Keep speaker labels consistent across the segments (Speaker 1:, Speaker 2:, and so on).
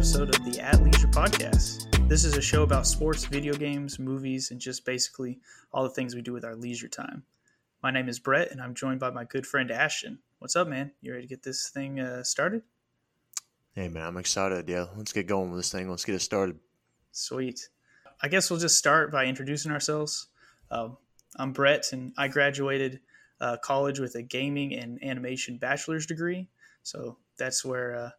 Speaker 1: episode of the At Leisure podcast. This is a show about sports, video games, movies, and just basically all the things we do with our leisure time. My name is Brett, and I'm joined by my good friend Ashton. What's up, man? You ready to get this thing uh, started?
Speaker 2: Hey, man, I'm excited. Yeah, let's get going with this thing. Let's get it started.
Speaker 1: Sweet. I guess we'll just start by introducing ourselves. Um, I'm Brett, and I graduated uh, college with a gaming and animation bachelor's degree. So that's where uh,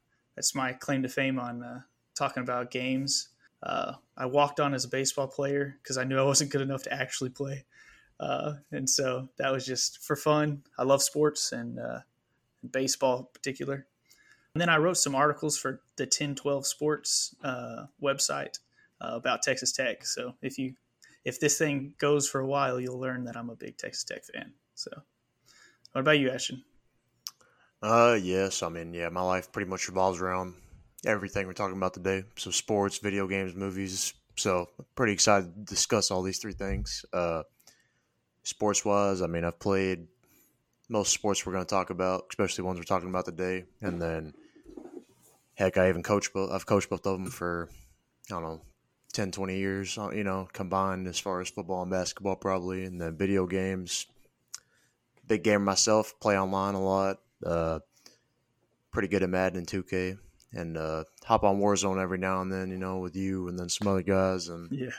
Speaker 1: that's my claim to fame on uh, talking about games. Uh, I walked on as a baseball player because I knew I wasn't good enough to actually play, uh, and so that was just for fun. I love sports and uh, baseball in particular. And then I wrote some articles for the 1012 Sports uh, website about Texas Tech. So if you if this thing goes for a while, you'll learn that I'm a big Texas Tech fan. So, what about you, Ashton?
Speaker 2: Uh, yes. I mean, yeah, my life pretty much revolves around everything we're talking about today. So, sports, video games, movies. So, pretty excited to discuss all these three things. Uh, sports wise, I mean, I've played most sports we're going to talk about, especially ones we're talking about today. And then, heck, I even coach both. I've coached both of them for, I don't know, 10, 20 years, uh, you know, combined as far as football and basketball, probably. And then video games. Big gamer myself, play online a lot. Uh, pretty good at Madden and 2K, and uh, hop on Warzone every now and then, you know, with you and then some other guys. And
Speaker 1: yeah,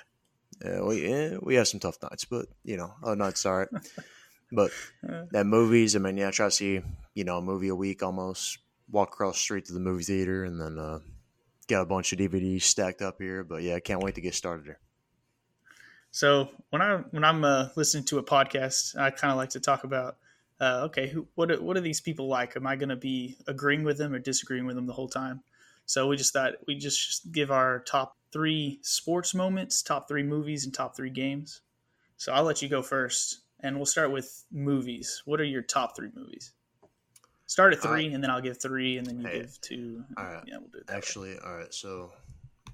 Speaker 2: yeah we yeah, we have some tough nights, but you know, other nights all right. but that movies, I mean, yeah, I try to see you know a movie a week almost. Walk across the street to the movie theater, and then uh, get a bunch of DVDs stacked up here. But yeah, I can't wait to get started there.
Speaker 1: So when I when I'm uh, listening to a podcast, I kind of like to talk about uh, okay, who, what are, what are these people like? Am I going to be agreeing with them or disagreeing with them the whole time? So we just thought we just give our top three sports moments, top three movies, and top three games. So I'll let you go first, and we'll start with movies. What are your top three movies? Start at three, uh, and then I'll give three, and then you hey, give two.
Speaker 2: All right. Yeah, we'll do it. Actually, way. all right. So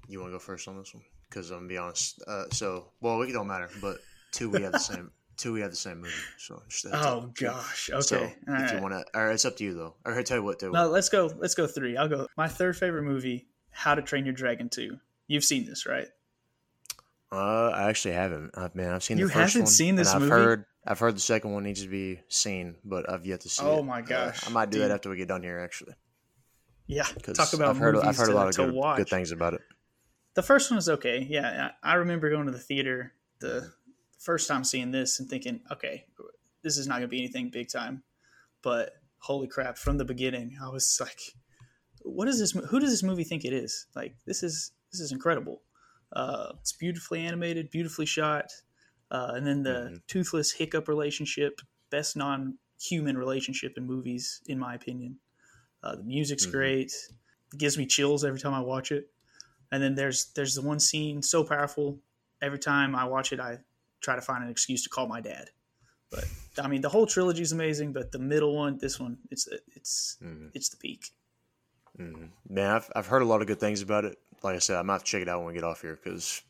Speaker 2: you want to go first on this one? Because I'm gonna be honest. Uh, so well, it don't matter, but two we have the same two we have the same movie. So
Speaker 1: oh gosh, okay. So
Speaker 2: if right. you want to, all right, it's up to you though. Or I tell you what, though.
Speaker 1: No, let's go. Let's go three. I'll go. My third favorite movie, How to Train Your Dragon Two. You've seen this, right?
Speaker 2: Uh, I actually haven't. Uh, man, I've seen
Speaker 1: you
Speaker 2: the first
Speaker 1: haven't
Speaker 2: one,
Speaker 1: seen this
Speaker 2: I've
Speaker 1: movie.
Speaker 2: Heard, I've heard the second one needs to be seen, but I've yet to see
Speaker 1: oh
Speaker 2: it.
Speaker 1: Oh my gosh,
Speaker 2: uh, I might do Dude. that after we get done here. Actually,
Speaker 1: yeah. Talk about
Speaker 2: I've heard. I've heard
Speaker 1: to,
Speaker 2: a lot of good, good things about it.
Speaker 1: The first one was okay. Yeah, I remember going to the theater the first time seeing this and thinking, okay, this is not going to be anything big time. But holy crap, from the beginning, I was like, what is this? Who does this movie think it is? Like, this is this is incredible. Uh, it's beautifully animated, beautifully shot, uh, and then the mm-hmm. toothless hiccup relationship, best non-human relationship in movies, in my opinion. Uh, the music's mm-hmm. great. It gives me chills every time I watch it. And then there's there's the one scene so powerful. Every time I watch it, I try to find an excuse to call my dad. But I mean, the whole trilogy is amazing, but the middle one, this one, it's it's mm-hmm. it's the peak.
Speaker 2: Mm-hmm. Man, I've I've heard a lot of good things about it. Like I said, I might have to check it out when we get off here because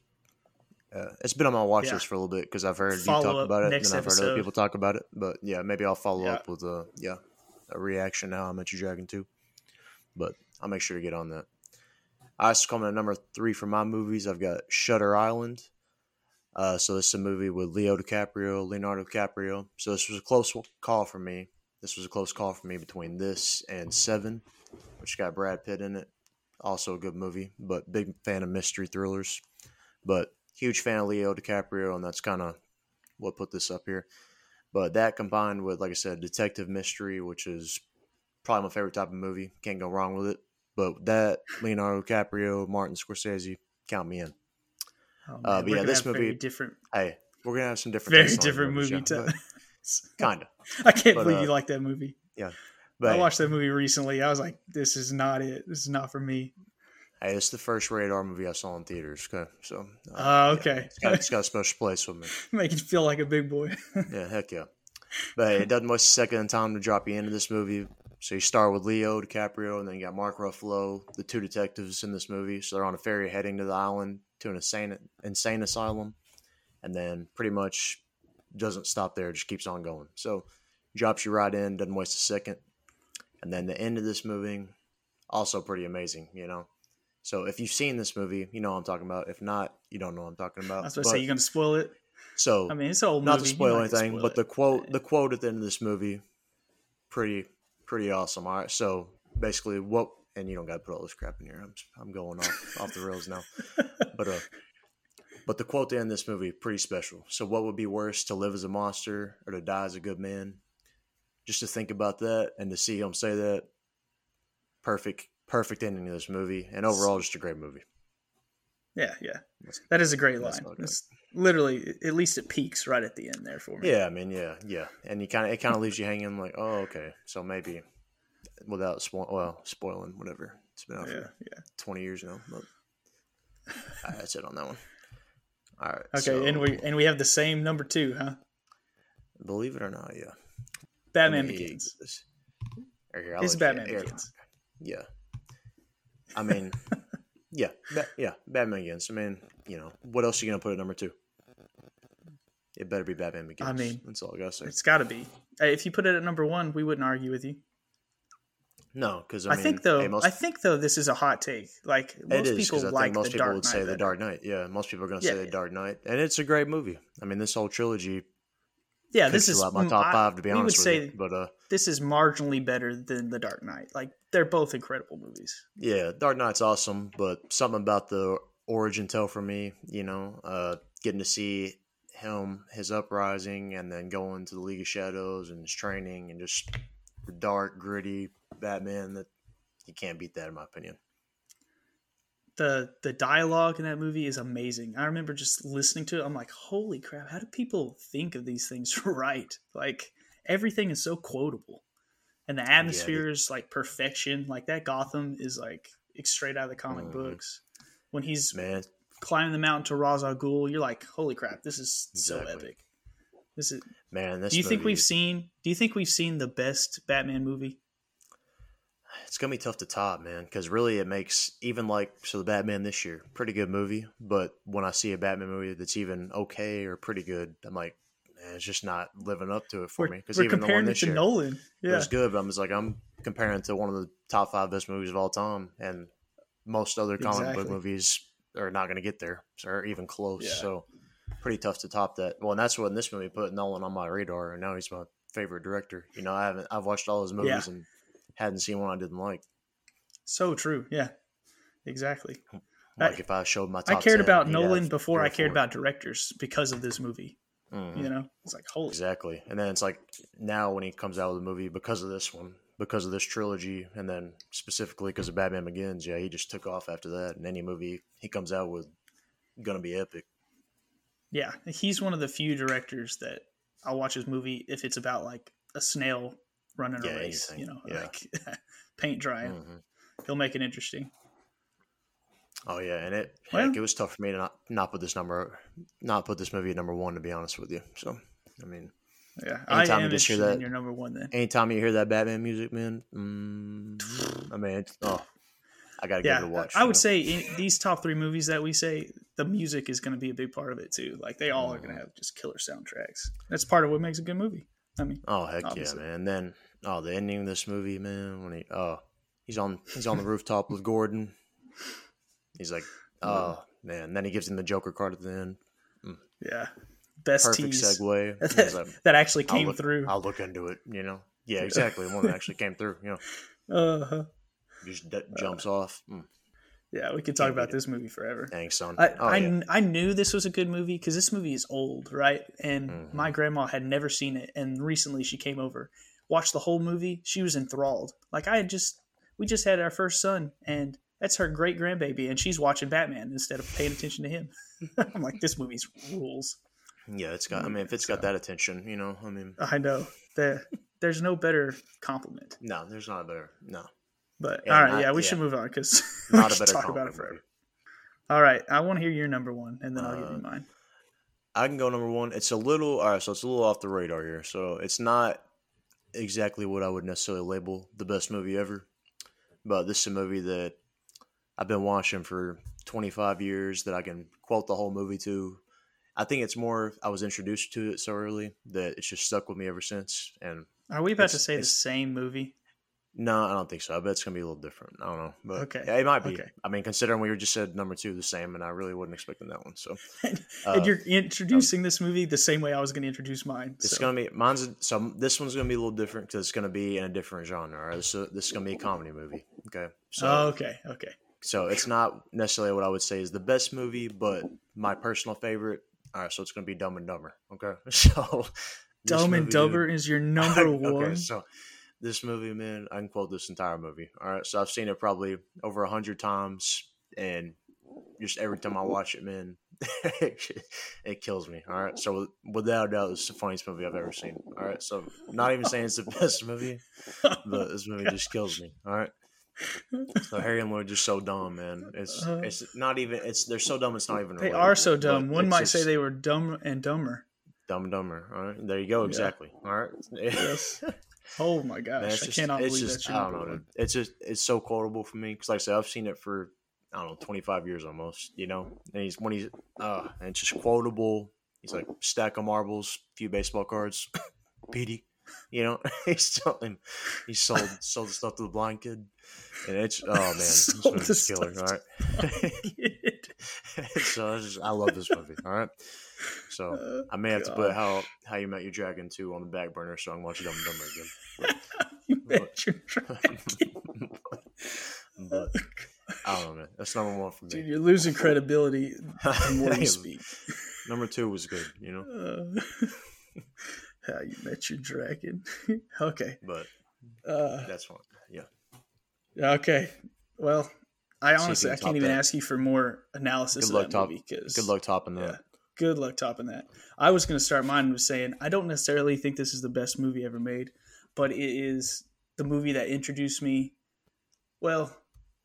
Speaker 2: uh, it's been on my watch yeah. list for a little bit because I've heard follow you talk about it and I've
Speaker 1: episode.
Speaker 2: heard other people talk about it. But yeah, maybe I'll follow yeah. up with a yeah a reaction now. I met you dragon too, but I'll make sure to get on that. I just coming at number three for my movies. I've got Shutter Island. Uh, so this is a movie with Leo DiCaprio, Leonardo DiCaprio. So this was a close call for me. This was a close call for me between this and Seven, which got Brad Pitt in it. Also a good movie, but big fan of mystery thrillers. But huge fan of Leo DiCaprio, and that's kind of what put this up here. But that combined with, like I said, detective mystery, which is probably my favorite type of movie. Can't go wrong with it. But that Leonardo DiCaprio, Martin Scorsese, count me in.
Speaker 1: Oh, uh, but yeah, this movie different.
Speaker 2: Hey, we're gonna have some different,
Speaker 1: very different movie. Yeah,
Speaker 2: kind of.
Speaker 1: I can't but, believe uh, you like that movie.
Speaker 2: Yeah,
Speaker 1: but I watched that movie recently. I was like, this is not it. This is not for me.
Speaker 2: Hey, it's the first radar movie I saw in theaters. Okay, so.
Speaker 1: Uh, uh okay. Yeah,
Speaker 2: it's, got, it's got a special place with me.
Speaker 1: Make you feel like a big boy.
Speaker 2: yeah, heck yeah. But hey, it doesn't waste a second of time to drop you into this movie. So you start with Leo DiCaprio, and then you got Mark Ruffalo, the two detectives in this movie. So they're on a ferry heading to the island to an insane insane asylum, and then pretty much doesn't stop there; just keeps on going. So drops you right in, doesn't waste a second. And then the end of this movie, also pretty amazing. You know, so if you've seen this movie, you know what I'm talking about. If not, you don't know what I'm talking about.
Speaker 1: I was going to say you're going to spoil it.
Speaker 2: So
Speaker 1: I mean, it's an old
Speaker 2: not
Speaker 1: movie.
Speaker 2: to spoil anything,
Speaker 1: spoil
Speaker 2: but
Speaker 1: it.
Speaker 2: the quote the quote at the end of this movie, pretty pretty awesome. All right, so basically what and you don't got to put all this crap in here. I'm I'm going off off the rails now, but uh, but the quote the end this movie pretty special. So what would be worse to live as a monster or to die as a good man? Just to think about that and to see him say that, perfect perfect ending to this movie, and overall just a great movie.
Speaker 1: Yeah, yeah. That is a great line. It's literally, at least it peaks right at the end there for me.
Speaker 2: Yeah, I mean, yeah, yeah, and you kind of it kind of leaves you hanging like, oh, okay, so maybe without spoil well spoiling whatever it's been out
Speaker 1: yeah,
Speaker 2: for
Speaker 1: yeah.
Speaker 2: twenty years now. But all right, that's it on that one. All right,
Speaker 1: Okay,
Speaker 2: so,
Speaker 1: and we and we have the same number two, huh?
Speaker 2: believe it or not, yeah,
Speaker 1: Batman Begins.
Speaker 2: this. Here,
Speaker 1: It's Batman
Speaker 2: here,
Speaker 1: Begins.
Speaker 2: Yeah, I mean, yeah, ba- yeah, Batman Begins. I mean, you know, what else are you gonna put at number two? It better be Batman Begins.
Speaker 1: I mean,
Speaker 2: that's all I gotta say.
Speaker 1: It's got to be. If you put it at number one, we wouldn't argue with you.
Speaker 2: No, because I,
Speaker 1: I,
Speaker 2: mean,
Speaker 1: think though,
Speaker 2: hey, most,
Speaker 1: I think though, this is a hot take. Like most
Speaker 2: is
Speaker 1: people
Speaker 2: I
Speaker 1: like
Speaker 2: think most
Speaker 1: the
Speaker 2: people
Speaker 1: Dark
Speaker 2: would
Speaker 1: Knight
Speaker 2: say the. Dark Knight. Yeah, most people are going to
Speaker 1: Yeah,
Speaker 2: say the
Speaker 1: yeah.
Speaker 2: Dark Knight, and it's a great movie. I mean, this whole trilogy
Speaker 1: Yeah, this is
Speaker 2: my top
Speaker 1: I-
Speaker 2: five to be
Speaker 1: we would
Speaker 2: honest with
Speaker 1: say
Speaker 2: you. But uh,
Speaker 1: this is marginally better than the Dark Knight. Like they're both incredible movies.
Speaker 2: yeah, Dark Knight's awesome, but something about the origin tale for me, you know, uh, getting to see him his uprising and then going to the League of Shadows and his training and just the dark, gritty Batman that you can't beat that in my opinion.
Speaker 1: the The dialogue in that movie is amazing. I remember just listening to it. I'm like, holy crap! How do people think of these things right? Like everything is so quotable, and the atmosphere is like perfection. Like that Gotham is like straight out of the comic
Speaker 2: Mhm.
Speaker 1: books. When he's
Speaker 2: Man,
Speaker 1: climbing the mountain to Ra's al Ghul, you're like, holy crap! This is so epic. This is.
Speaker 2: man, this
Speaker 1: do you think we've seen? Do you think we've seen the best Batman movie?
Speaker 2: It's gonna be tough to top, man, because really it makes even like so the Batman this year, pretty good movie. But when I see a Batman movie that's even okay or pretty good, I'm like, man, it's just not living up to it for
Speaker 1: We're,
Speaker 2: me. Because even the one
Speaker 1: comparing it
Speaker 2: this
Speaker 1: to
Speaker 2: year
Speaker 1: Nolan.
Speaker 2: it
Speaker 1: Yeah,
Speaker 2: was good, but I'm just like I'm comparing it to one of the top five best movies of all time, and most other comic book movies are not gonna get there, or even close.
Speaker 1: Yeah.
Speaker 2: So pretty tough to top that. Well, and that's what in this movie put Nolan on my radar, and now he's my favorite director. You know, I haven't I've watched all his movies and hadn't seen one I didn't like.
Speaker 1: so true. Yeah, exactly.
Speaker 2: Like
Speaker 1: I-
Speaker 2: if I showed my
Speaker 1: I cared
Speaker 2: 10,
Speaker 1: about Nolan before I cared about directors because of this movie.
Speaker 2: Mhm.
Speaker 1: You know, it's like holy.
Speaker 2: Exactly. And then it's like now when he comes out with a movie because of this one, because of this trilogy, and then specifically because of Batman Begins, yeah, he just took off after that. And any movie he comes out with, gonna be epic.
Speaker 1: Yeah, he's one of the few directors that I'll watch his movie if it's about like a snail running
Speaker 2: Yeah,
Speaker 1: a race.
Speaker 2: anything.
Speaker 1: You know,
Speaker 2: Yeah.
Speaker 1: like paint drying.
Speaker 2: Mhm.
Speaker 1: He'll make it interesting.
Speaker 2: Oh yeah, and it
Speaker 1: Well-
Speaker 2: heck, it was tough for me to not not put this number, not put this movie at number one. To be honest with you, so I mean,
Speaker 1: Yeah, I
Speaker 2: Anytime you just hear that-
Speaker 1: in your number one then.
Speaker 2: anytime you hear that Batman music, man, mm, I mean, oh, I gotta
Speaker 1: Yeah,
Speaker 2: give it a watch.
Speaker 1: I would
Speaker 2: know?
Speaker 1: say in these top three movies that we say, the music is going to be a big part of it too. Like they all are going to
Speaker 2: Mhm.
Speaker 1: have just killer soundtracks. That's part of what makes a good movie. I mean,
Speaker 2: Oh heck
Speaker 1: obviously.
Speaker 2: yeah, man! And then oh, the ending of this movie, man, when he oh he's on he's on the rooftop with Gordon. He's like, oh man. then he gives him the Joker card at the end.
Speaker 1: yeah, best
Speaker 2: Perfect
Speaker 1: tease
Speaker 2: segue.
Speaker 1: That,
Speaker 2: like,
Speaker 1: that actually
Speaker 2: I'll
Speaker 1: came
Speaker 2: look,
Speaker 1: through.
Speaker 2: I'll look into it. You know. Yeah, exactly. One that actually came through. You know,
Speaker 1: Uh-huh.
Speaker 2: just d- jumps off. Mm,
Speaker 1: Yeah, we could talk about this movie forever.
Speaker 2: Thanks, son.
Speaker 1: I,
Speaker 2: oh
Speaker 1: I,
Speaker 2: yeah.
Speaker 1: I knew this was a good movie because this movie is old, right? And
Speaker 2: Mhm.
Speaker 1: my grandma had never seen it, and recently she came over, watched the whole movie. She was enthralled. Like I had just, we just had our first son, and that's her great grandbaby, and she's watching Batman instead of paying attention to him. I'm like, this movie's rules.
Speaker 2: Yeah, it's got. I mean, if it's got that attention, you know, I mean,
Speaker 1: I know there, there's no better compliment.
Speaker 2: no, there's not a better. No,
Speaker 1: But all right,
Speaker 2: not-
Speaker 1: yeah, we
Speaker 2: yeah.
Speaker 1: should move on because we
Speaker 2: not a better.
Speaker 1: talk about it forever. All right, I want to hear your number one, and then I'll give
Speaker 2: Uh,
Speaker 1: you mine.
Speaker 2: I can go number one. It's a little all right, so it's a little off the radar here. So it's not exactly what I would necessarily label the best movie ever, but this is a movie that I've been watching for 25 years that I can quote the whole movie to. I think it's more I was introduced to it so early that it's just stuck with me ever since. And
Speaker 1: Are we about to say the same movie?
Speaker 2: No, I don't think so. I bet it's gonna be a little different. I don't know, but
Speaker 1: Okay.
Speaker 2: yeah, it might be.
Speaker 1: Okay.
Speaker 2: I mean, considering we were just said number two the same, and I really wasn't expecting that one. So
Speaker 1: and
Speaker 2: Uh,
Speaker 1: you're introducing this movie the same way I was going to introduce mine.
Speaker 2: it's
Speaker 1: so-
Speaker 2: gonna be mine's. So this one's gonna be a little different because it's gonna be in a different genre. Right, so this is gonna be a comedy movie. Okay, so
Speaker 1: oh, okay, okay.
Speaker 2: so it's not necessarily what I would say is the best movie, but my personal favorite. All right, so it's gonna be Dumb and Dumber. Okay, so this
Speaker 1: Dumb and
Speaker 2: movie,
Speaker 1: Dumber is your number
Speaker 2: okay,
Speaker 1: one.
Speaker 2: so this movie, man, I can quote this entire movie. All right, so I've seen it probably over a hundred times, and just every time I watch it, man, it kills me. All right, so without a doubt, it's the funniest movie I've ever seen. All right, so not even saying it's the best movie, but this movie just kills me. All right. So Harry and Lloyd just so dumb, man. It's
Speaker 1: Uh,
Speaker 2: it's not even it's they're so dumb. It's not even.
Speaker 1: they
Speaker 2: relatable,
Speaker 1: are so
Speaker 2: but
Speaker 1: dumb. One might
Speaker 2: just
Speaker 1: say they were dumb and dumber.
Speaker 2: dumb and dumber. All right, there you go.
Speaker 1: Yeah.
Speaker 2: Exactly. All right.
Speaker 1: Yes. Oh my gosh,
Speaker 2: Man,
Speaker 1: I
Speaker 2: just,
Speaker 1: cannot
Speaker 2: it's
Speaker 1: believe
Speaker 2: just,
Speaker 1: your
Speaker 2: I don't know,
Speaker 1: one.
Speaker 2: It's just, it's so quotable for me because, like I said, I've seen it for, I don't know, 25 years almost, you know? And he's, when he's, uh, and it's just quotable. He's like, stack of marbles, few baseball cards, Petey, you know? he's telling, he sold, sold the stuff to the blind kid. And it's, oh man, this movie's killer, all right? so just, I love this movie, all right? So
Speaker 1: Oh,
Speaker 2: I may have to put how, how you met your dragon 2 on the back burner so I can watch Dumb and Dumber again.
Speaker 1: you bet your dragon.
Speaker 2: but I don't know, man. That's number one for me.
Speaker 1: Dude, you're losing credibility the more you speak.
Speaker 2: number two was good, you know,
Speaker 1: Uh, how you met your dragon. okay.
Speaker 2: but
Speaker 1: Uh,
Speaker 2: that's fine. Yeah,
Speaker 1: okay. Well, I honestly I
Speaker 2: can
Speaker 1: can't even
Speaker 2: that.
Speaker 1: ask you for more analysis
Speaker 2: Good
Speaker 1: of
Speaker 2: luck
Speaker 1: that
Speaker 2: top-
Speaker 1: movie because
Speaker 2: good luck topping that.
Speaker 1: Good luck topping that. I was going to start mine with saying I don't necessarily think this is the best movie ever made, but it is the movie that introduced me. Well,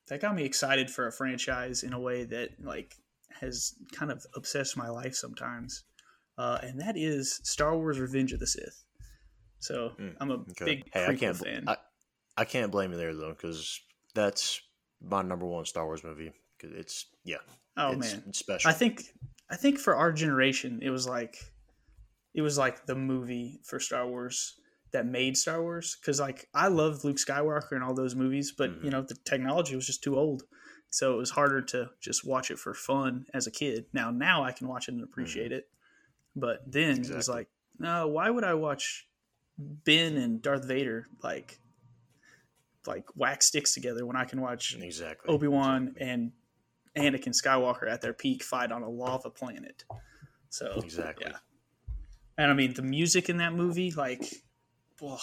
Speaker 1: that got me excited for a franchise in a way that like has kind of obsessed my life sometimes, uh, and that is Star Wars: Revenge of the Sith. So
Speaker 2: Mm,
Speaker 1: I'm a
Speaker 2: Okay.
Speaker 1: big
Speaker 2: hey, I can't.
Speaker 1: fan.
Speaker 2: I, I can't blame you there though, because that's my number one Star Wars movie. Because it's yeah,
Speaker 1: oh
Speaker 2: it's,
Speaker 1: man,
Speaker 2: it's special.
Speaker 1: I think I think for our generation, it was like it was like the movie for Star Wars that made Star Wars. Because like I love Luke Skywalker and all those movies, but
Speaker 2: Mhm.
Speaker 1: you know the technology was just too old, so it was harder to just watch it for fun as a kid. Now now I can watch it and appreciate it, but then it was
Speaker 2: Mm-hmm.
Speaker 1: Like, no, why would I watch Ben and Darth Vader like like wax sticks together when I can watch
Speaker 2: exactly
Speaker 1: Obi Wan
Speaker 2: Exactly.
Speaker 1: and Anakin Skywalker at their peak fight on a lava planet. So
Speaker 2: Exactly.
Speaker 1: yeah. And I mean the music in that movie, like, ugh.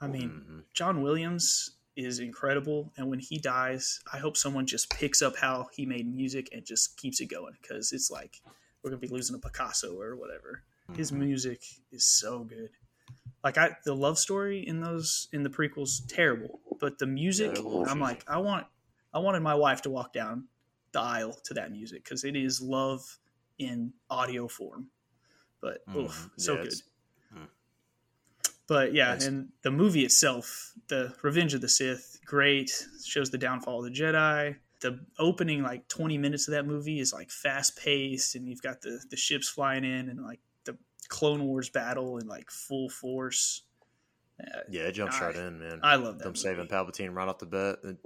Speaker 1: I mean
Speaker 2: Mhm.
Speaker 1: John Williams is incredible, and when he dies, I hope someone just picks up how he made music and just keeps it going because it's like we're gonna be losing a Picasso or whatever. His
Speaker 2: Mhm.
Speaker 1: music is so good. Like I, the love story in those in the prequels terrible, but the music,
Speaker 2: little
Speaker 1: I'm like, I want, I wanted my wife to walk down the aisle to that music because it is love in audio form. But oof,
Speaker 2: Mhm.
Speaker 1: so
Speaker 2: Yeah,
Speaker 1: good.
Speaker 2: mm.
Speaker 1: But yeah,
Speaker 2: It's-
Speaker 1: and the movie itself, the Revenge of the Sith, great. Shows the downfall of the Jedi. The opening like 20 minutes of that movie is like fast paced, and you've got the the ships flying in, and like the Clone Wars battle in like full force.
Speaker 2: Yeah, it jumps
Speaker 1: I-
Speaker 2: right in, man.
Speaker 1: I love that.
Speaker 2: Them
Speaker 1: movie.
Speaker 2: saving Palpatine right off the bat. It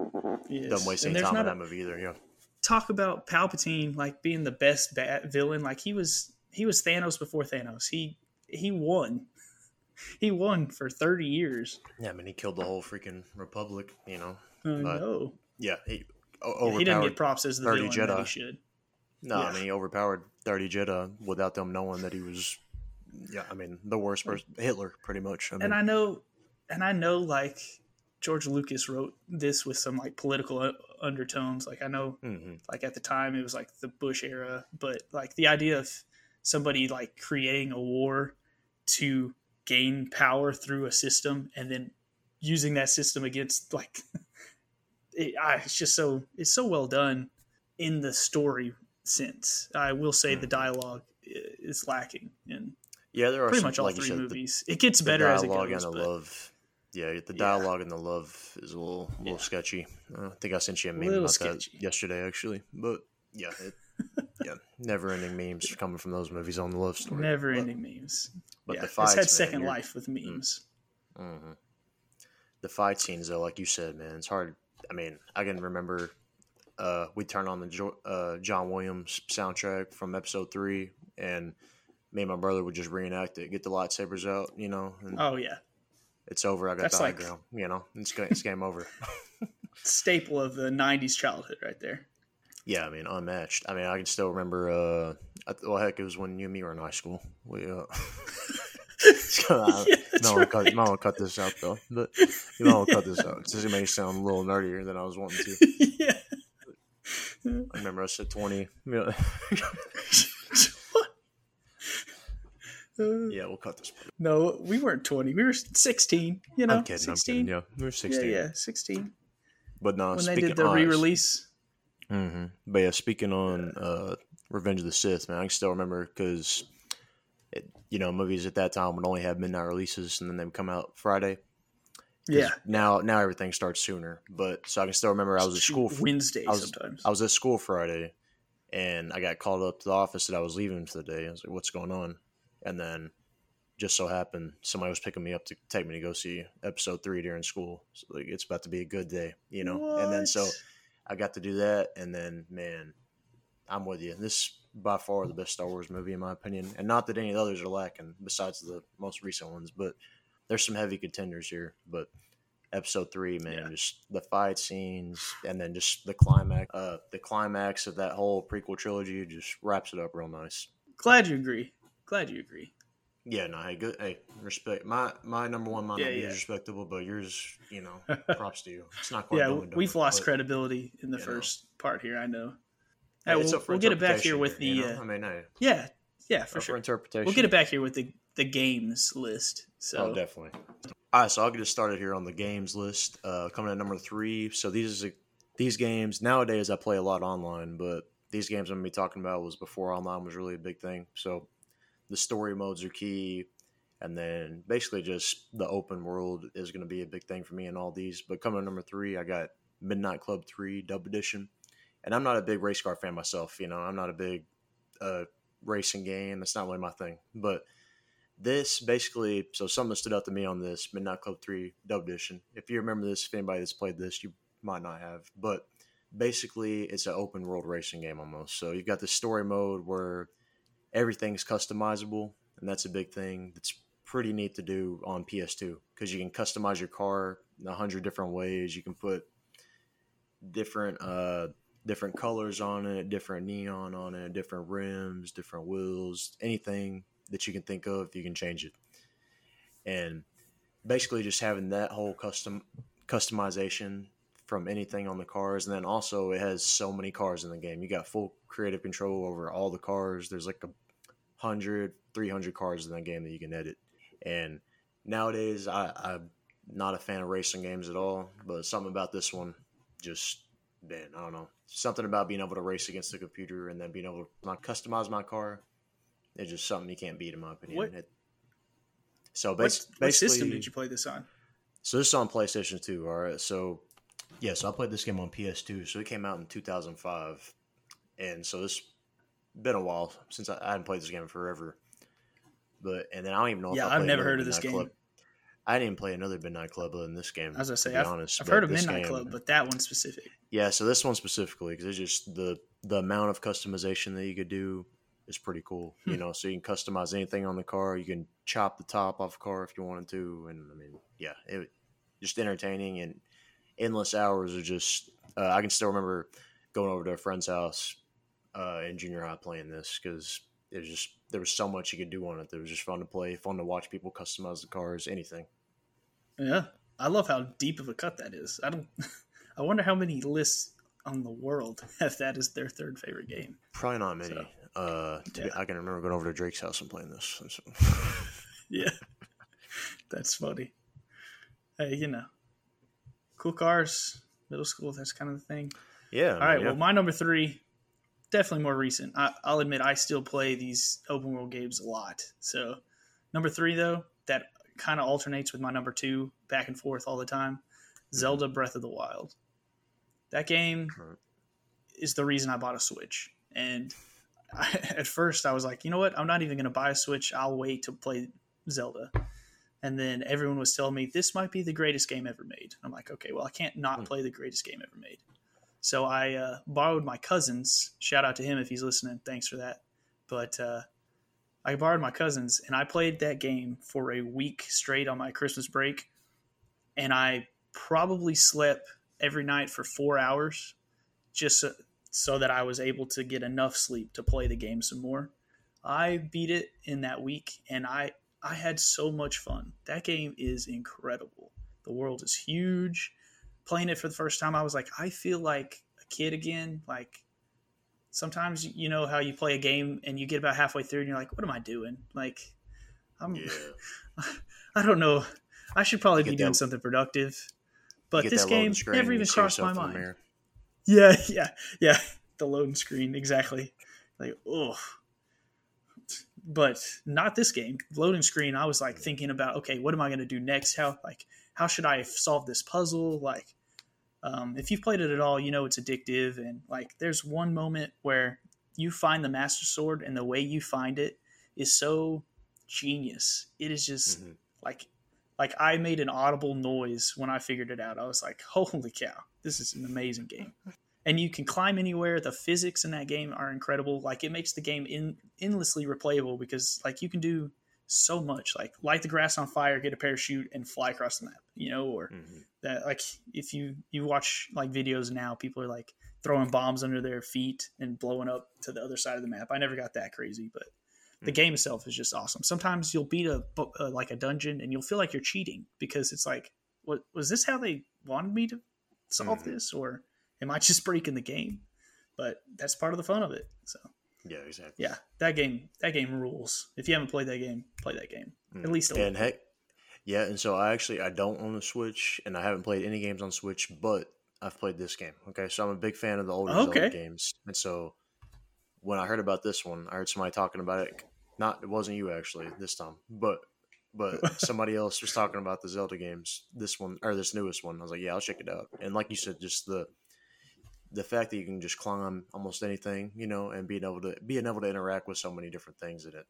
Speaker 1: Yes.
Speaker 2: doesn't waste any time in that
Speaker 1: a-
Speaker 2: movie either. Yeah.
Speaker 1: talk about Palpatine like being the best bat villain. Like he was, he was Thanos before Thanos. He he won. He won for 30 years.
Speaker 2: Yeah, I mean, he killed the whole freaking Republic, you know.
Speaker 1: I
Speaker 2: But
Speaker 1: know.
Speaker 2: Yeah, he overpowered.
Speaker 1: he didn't get props as the
Speaker 2: 30
Speaker 1: villain that he
Speaker 2: Jedi.
Speaker 1: should.
Speaker 2: no,
Speaker 1: yeah.
Speaker 2: I mean, he overpowered 30 Jedi without them knowing that he was, yeah, I mean, the worst person. Hitler, pretty much. I mean,
Speaker 1: and I know, and I know, like George Lucas wrote this with some like political undertones. Like I know,
Speaker 2: mhm.
Speaker 1: like at the time it was like the Bush era, but like the idea of somebody like creating a war to gain power through a system and then using that system against like it, I, it's just so it's so well done in the story sense. I will say the
Speaker 2: Mhm.
Speaker 1: dialogue is lacking in
Speaker 2: yeah, there are
Speaker 1: pretty
Speaker 2: some,
Speaker 1: much all
Speaker 2: like
Speaker 1: three
Speaker 2: said, the-
Speaker 1: movies. it gets
Speaker 2: the
Speaker 1: better as it goes.
Speaker 2: and the
Speaker 1: but
Speaker 2: love. Yeah, the
Speaker 1: Yeah.
Speaker 2: dialogue and the love is a little, little
Speaker 1: Yeah.
Speaker 2: sketchy. Uh, I think I sent you a meme
Speaker 1: Little
Speaker 2: about
Speaker 1: sketchy.
Speaker 2: that yesterday, actually. But yeah, it, yeah, never-ending memes coming from those movies on the love story.
Speaker 1: never ending memes.
Speaker 2: But
Speaker 1: yeah,
Speaker 2: the
Speaker 1: it's
Speaker 2: fights,
Speaker 1: had
Speaker 2: man,
Speaker 1: second
Speaker 2: you're-
Speaker 1: life with memes.
Speaker 2: hmm the fight scenes though, like you said, man, it's hard. I mean, I can remember uh, we turned on the jo- uh, John Williams soundtrack from episode three, and me and my brother would just reenact it, get the lightsabers out, you know.
Speaker 1: oh yeah,
Speaker 2: it's over. I got That's the like, high ground. You know, it's it's game over.
Speaker 1: staple of the '90s childhood, right there.
Speaker 2: Yeah, I mean, unmatched. I mean, I can still remember. Uh, well, heck, it was when you and me were in high school. We. Uh, yeah, no, right. cut, no, cut this out though. But you know, I cut this out. This may sound a little nerdier than I was wanting to. yeah. I remember I said twenty. Yeah, we'll cut this. Part.
Speaker 1: No, we weren't twenty. We were sixteen. You know,
Speaker 2: I'm kidding. 16. I'm kidding. Yeah, we were sixteen.
Speaker 1: Yeah, yeah, sixteen.
Speaker 2: But no,
Speaker 1: when they did the re-release.
Speaker 2: Mm-hmm. But yeah, speaking on uh, Revenge of the Sith, man, I can still remember because, you know, movies at that time would only have midnight releases, and then they would come out Friday.
Speaker 1: Yeah.
Speaker 2: Now, now everything starts sooner. But so I can still remember I was at school
Speaker 1: Wednesday.
Speaker 2: I was,
Speaker 1: sometimes
Speaker 2: I was at school Friday, and I got called up to the office that I was leaving for the day. I was like, "What's going on?" And then just so happened somebody was picking me up to take me to go see episode three during school. So like it's about to be a good day, you know. What? And then so I got to do that, and then man, I'm with you. This by far the best Star Wars movie in my opinion, and not that any of the others are lacking besides the most recent ones, but there's some heavy contenders here. But episode three, man, yeah. just the fight scenes, and then just the climax, uh, the climax of that whole prequel trilogy just wraps it up real nice.
Speaker 1: Glad you agree. Glad you agree.
Speaker 2: Yeah, no, hey, good. Hey, respect. My my number one might yeah, not be yeah. respectable, but yours, you know, props to you. It's not quite.
Speaker 1: yeah, we've lost but, credibility in the first know. part here. I know. Hey, we'll, we'll get it back here with the. You know? uh, I mean, hey, yeah, yeah, for sure.
Speaker 2: interpretation.
Speaker 1: We'll get it back here with the the games list. So
Speaker 2: oh, definitely. All right, so I'll get it started here on the games list. Uh, coming at number three. So these are these games nowadays. I play a lot online, but these games I'm gonna be talking about was before online was really a big thing. So the story modes are key and then basically just the open world is going to be a big thing for me in all these. But coming to number three i got midnight club 3 dub edition. And i'm not a big race car fan myself you know i'm not a big uh, racing game that's not really my thing. But this basically so something stood out to me on this midnight club 3 dub edition. If you remember this if anybody that's played this you might not have. But basically it's an open world racing game almost. So you've got the story mode where everything's customizable, and that's a big thing. That's pretty neat to do on PS2 because you can customize your car a hundred different ways. You can put different uh different colors on it, different neon on it, different rims, different wheels, anything that you can think of, you can change it. And basically just having that whole custom customization from anything on the cars and then also it has so many cars in the game. You got full creative control over all the cars. There's like a 100, 300 cars in that game that you can edit. And nowadays, I, I'm not a fan of racing games at all, but something about this one just, man, I don't know. Something about being able to race against the computer and then being able to customize my car. It's just something you can't beat, in my opinion.
Speaker 1: What,
Speaker 2: it, so
Speaker 1: bas- what, what system did you play this on?
Speaker 2: So this is on PlayStation 2. All right. So yeah, so I played this game on PS2. So it came out in 2005, and so this been a while since I, I hadn't played this game in forever. But and then I don't even know.
Speaker 1: Yeah, I've never heard of this game.
Speaker 2: Club. I didn't play another Midnight Club other than this game.
Speaker 1: As I say, I've, honest, I've heard of Midnight game, Club, but that one specific.
Speaker 2: Yeah, so this one specifically because it's just the the amount of customization that you could do is pretty cool. Hmm. You know, so you can customize anything on the car. You can chop the top off the car if you wanted to, and I mean, yeah, it just entertaining and endless hours of just. Uh, I can still remember going over to a friend's house uh, in junior high playing this because it was just there was so much you could do on it. It was just fun to play, fun to watch people customize the cars, anything.
Speaker 1: Yeah, I love how deep of a cut that is. I don't. I wonder how many lists on the world have that as their third favorite game.
Speaker 2: Probably not many. So, uh, yeah. be, I can remember going over to Drake's house and playing this. So.
Speaker 1: yeah, that's funny. Hey, you know, cool cars, middle school. That's kind of the thing.
Speaker 2: Yeah.
Speaker 1: All right.
Speaker 2: Yeah.
Speaker 1: Well, my number three definitely more recent. I, will admit I still play these open world games a lot. So number three though, that kind of alternates with my number two, back and forth all the time. Mm-hmm. Zelda Breath of the Wild. That game is the reason I bought a Switch. And I, at first I was like, you know what? I'm not even going to buy a Switch. I'll wait to play Zelda. and then everyone was telling me this might be the greatest game ever made. I'm like, okay, well, I can't not
Speaker 2: Hmm.
Speaker 1: play the greatest game ever made. So I uh, borrowed my cousin's. Shout out to him if he's listening. Thanks for that. But uh, I borrowed my cousin's, and I played that game for a week straight on my Christmas break, and I probably slept every night for four hours, just so, so that I was able to get enough sleep to play the game some more. I beat it in that week, and I I had so much fun. That game is incredible. The world is huge. Playing it for the first time, I was like, I feel like a kid again. Like sometimes you know how you play a game and you get about halfway through and you're like, what am I doing? Like I'm
Speaker 2: Yeah.
Speaker 1: I don't know. I should probably be
Speaker 2: get
Speaker 1: doing
Speaker 2: that-
Speaker 1: something productive. But this game never even crossed my mind. Yeah, yeah, yeah. The loading screen, exactly. Like, oh. But not this game. Loading screen, I was like thinking about, okay, what am I going to do next? How like how should I solve this puzzle? Like, um, if you've played it at all, you know it's addictive. And like, there's one moment where you find the Master Sword, and the way you find it is so genius. It is just
Speaker 2: Mhm.
Speaker 1: like like I made an audible noise when I figured it out. I was like, "Holy cow, this is an amazing game!" And you can climb anywhere. The physics in that game are incredible. Like it makes the game in, endlessly replayable because like you can do so much. Like light the grass on fire, get a parachute, and fly across the map. You know, or
Speaker 2: Mhm.
Speaker 1: that like if you you watch like videos now, people are like throwing bombs under their feet and blowing up to the other side of the map. I never got that crazy, but the
Speaker 2: Mhm.
Speaker 1: game itself is just awesome. Sometimes you'll beat a bu- uh, like a dungeon and you'll feel like you're cheating because it's like, what was this how they wanted me to solve
Speaker 2: Mhm.
Speaker 1: this, or am I just breaking the game? But that's part of the fun of it. So
Speaker 2: Yeah, exactly.
Speaker 1: yeah, that game that game rules. If you haven't played that game, play that game at
Speaker 2: Mm.
Speaker 1: least a.
Speaker 2: And heck, yeah. And so I actually I don't own a Switch, and I haven't played any games on Switch, but I've played this game. Okay, so I'm a big fan of the older
Speaker 1: Okay.
Speaker 2: Zelda games, and so when I heard about this one, I heard somebody talking about it. Not it wasn't you actually this time, but but somebody else was talking about the Zelda games. This one or this newest one. I was like, yeah, I'll check it out. And like you said, just the the fact that you can just climb almost anything, you know, and being able to being able to interact with so many different things in it,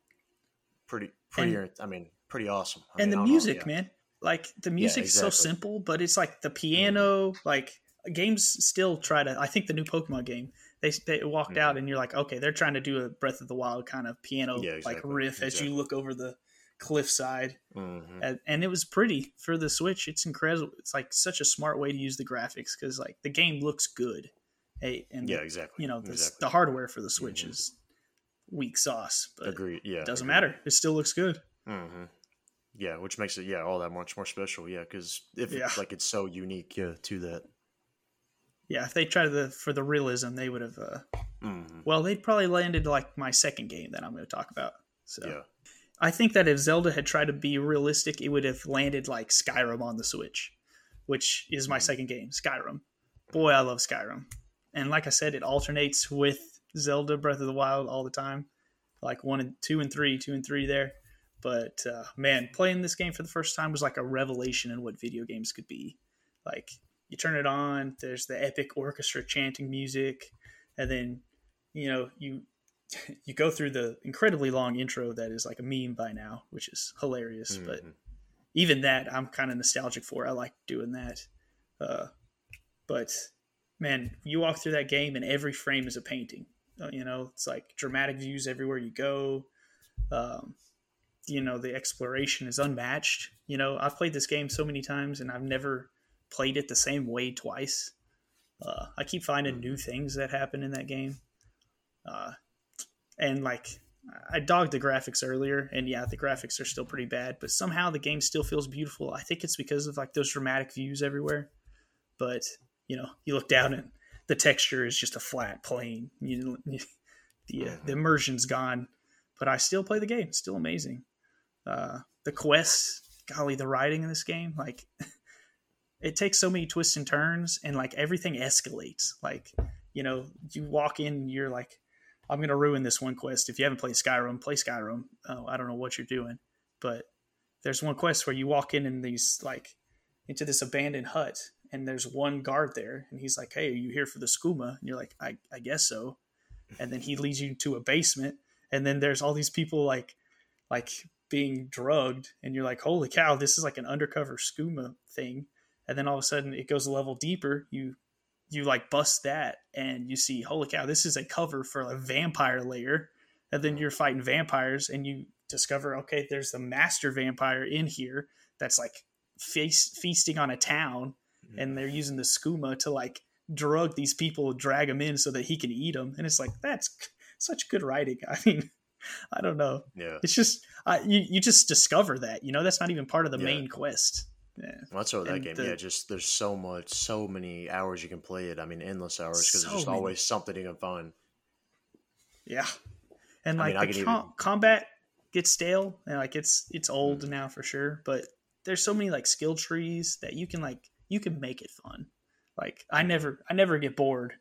Speaker 2: pretty pretty. I mean, pretty awesome. I
Speaker 1: and
Speaker 2: mean,
Speaker 1: the
Speaker 2: don't know,
Speaker 1: music,
Speaker 2: yeah.
Speaker 1: man. Like the music's so
Speaker 2: exactly.
Speaker 1: simple, but it's like the piano. Like games still try to. I think the new Pokemon game they they walked
Speaker 2: Mhm.
Speaker 1: out and you're like, okay, they're trying to do a Breath of the Wild kind of piano
Speaker 2: Yeah,
Speaker 1: like
Speaker 2: exactly,
Speaker 1: riff as you look over the cliffside,
Speaker 2: Mhm.
Speaker 1: and, and it was pretty for the Switch. It's incredible. It's like such a smart way to use the graphics because like the game looks good. Hey, and
Speaker 2: Yeah, exactly.
Speaker 1: you know the,
Speaker 2: exactly.
Speaker 1: the hardware for the Switch
Speaker 2: Mhm.
Speaker 1: is weak sauce, but
Speaker 2: Agreed. Yeah,
Speaker 1: it doesn't
Speaker 2: agreed.
Speaker 1: matter. It still looks good.
Speaker 2: hmm Yeah, which makes it yeah all that much more special. Yeah, because if
Speaker 1: Yeah.
Speaker 2: like it's so unique yeah, to that.
Speaker 1: Yeah, if they tried the for the realism, they would have. Uh,
Speaker 2: hmm
Speaker 1: Well, they'd probably landed like my second game that I'm going to talk about. So
Speaker 2: Yeah.
Speaker 1: I think that if Zelda had tried to be realistic, it would have landed like Skyrim on the Switch, which is my
Speaker 2: Mhm.
Speaker 1: second game, Skyrim. Boy, I love Skyrim. And like I said, it alternates with Zelda Breath of the Wild all the time, like one and two and three, two and three there. But uh, man, playing this game for the first time was like a revelation in what video games could be. Like you turn it on, there's the epic orchestra chanting music, and then you know you you go through the incredibly long intro that is like a meme by now, which is hilarious. But
Speaker 2: Mhm.
Speaker 1: even that, I'm kind of nostalgic for. I like doing that. Uh, but man, you walk through that game and every frame is a painting. Uh, You know, it's like dramatic views everywhere you go. Um, you know, the exploration is unmatched. You know, I've played this game so many times and I've never played it the same way twice. Uh, I keep finding new things that happen in that game. Uh, and like, I dogged the graphics earlier, and yeah, the graphics are still pretty bad, but somehow the game still feels beautiful. I think it's because of like those dramatic views everywhere. But you know, you look down and the texture is just a flat plane. You, you the uh, the immersion's gone. But I still play the game. It's still amazing. Uh, the quests, golly, the writing in this game, like it takes so many twists and turns, and like everything escalates. Like you know, you walk in, and you're like, I'm gonna ruin this one quest. If you haven't played Skyrim, play Skyrim. Oh, I don't know what you're doing, but there's one quest where you walk in in these like into this abandoned hut, and there's one guard there, and he's like, "Hey, are you here for the skooma?" And you're like, "I, I guess so." And then he leads you to a basement, and then there's all these people like, like being drugged, and you're like, holy cow, this is like an undercover skooma thing. And then all of a sudden, it goes a level deeper. You you like bust that, and you see, holy cow, this is a cover for a vampire lair. And then you're fighting vampires, and you discover, okay, there's the master vampire in here that's like feast, feasting on a town. And they're using the skooma to like drug these people, drag them in so that he can eat them. And it's like that's such good writing. I mean, I don't know.
Speaker 2: Yeah,
Speaker 1: it's just uh, you you just discover that you know that's not even part of the yeah. main quest.
Speaker 2: Yeah, well, that's what that game. The, yeah, just there's so much, so many hours you can play it. I mean, endless hours because so there's just many. always something you can find.
Speaker 1: Yeah, and like I mean, the com- even... combat gets stale and like it's it's old mm. now for sure. But there's so many like skill trees that you can like you can make it fun. Like I never I never get bored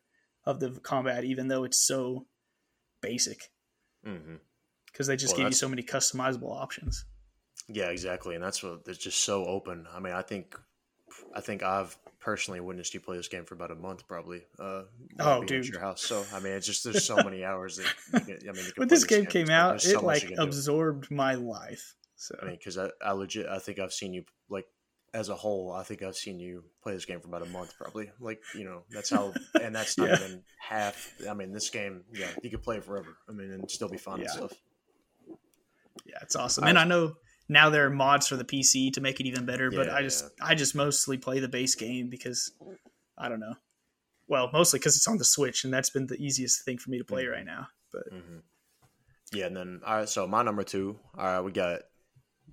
Speaker 1: of the combat, even though it's so basic. Because mm-hmm. they just well, give you so many customizable options.
Speaker 2: Yeah, exactly, and that's what it's just so open. I mean, I think I think I've personally witnessed you play this game for about a month, probably. Uh,
Speaker 1: oh, dude,
Speaker 2: at your house. So I mean, it's just there's so many hours that
Speaker 1: I mean. When this game, game came out, so it like absorbed do. my life. So
Speaker 2: I mean, because I, I legit I think I've seen you as a whole, I think I've seen you play this game for about a month, probably. Like, you know, that's how, and that's not yeah. even half. I mean, this game, yeah, you could play it forever. I mean, and still be fun yeah. and stuff.
Speaker 1: Yeah, it's awesome. and I know now there are mods for the PC to make it even better, yeah, but I just, I just mostly play the base game because I don't know. Well, mostly because it's on the Switch, and that's been the easiest thing for me to play mm-hmm. right now. But mm-hmm.
Speaker 2: yeah, and then all right, so my number two, all right, we got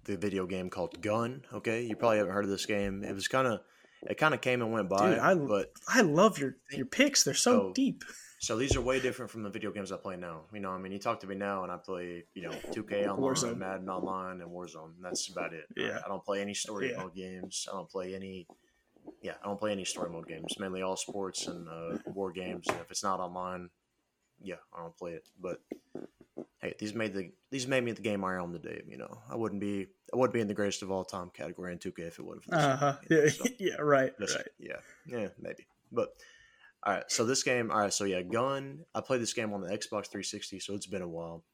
Speaker 2: the video game called Gun. Okay, you probably haven't heard of this game. It was kind of it kind of came and went by. Dude,
Speaker 1: I,
Speaker 2: but
Speaker 1: I love your your picks. They're so, so, deep.
Speaker 2: So these are way different from the video games I play now. You know, I mean, you talk to me now, and I play you know 2K online, Warzone. Madden online, and Warzone. that's about it.
Speaker 1: Yeah,
Speaker 2: I don't play any story yeah. mode games. I don't play any. Yeah, I don't play any story mode games. Mainly all sports and uh, war games. And if it's not online, yeah, I don't play it. But hey, these made the these made me the game I am today. You know, I wouldn't be I wouldn't be in the greatest of all time category in 2K if it would have.
Speaker 1: Uh huh. Yeah, so, yeah. Right. Just, right.
Speaker 2: Yeah. Yeah. Maybe. But all right. So this game. All right. So yeah, Gun. I played this game on the Xbox 360, so it's been a while.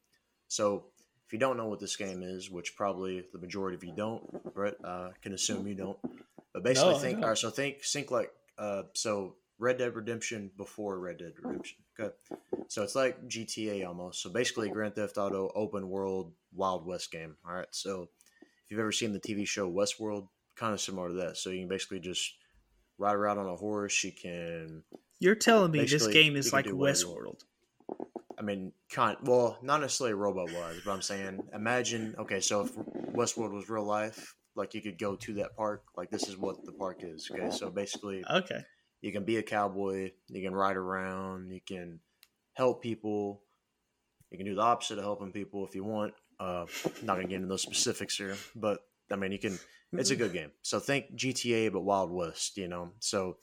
Speaker 2: So if you don't know what this game is, which probably the majority of you don't, Brett, uh, can assume you don't. But basically, no, think. All right. So think. Think like. Uh, so Red Dead Redemption before Red Dead Redemption. Okay. So it's like GTA almost. So basically, Grand Theft Auto open world Wild West game. All right. So if you've ever seen the TV show Westworld, kind of similar to that. So you can basically just ride around on a horse. You can.
Speaker 1: You're telling me this game is like Westworld.
Speaker 2: I mean, kind well, not necessarily robot wise, but I'm saying, imagine. Okay, so if Westworld was real life, like you could go to that park. Like this is what the park is. Okay, so basically,
Speaker 1: okay,
Speaker 2: you can be a cowboy. You can ride around. You can help people. You can do the opposite of helping people if you want. Uh, not gonna get into those specifics here, but I mean, you can. It's a good game. So think GTA but Wild West. You know, so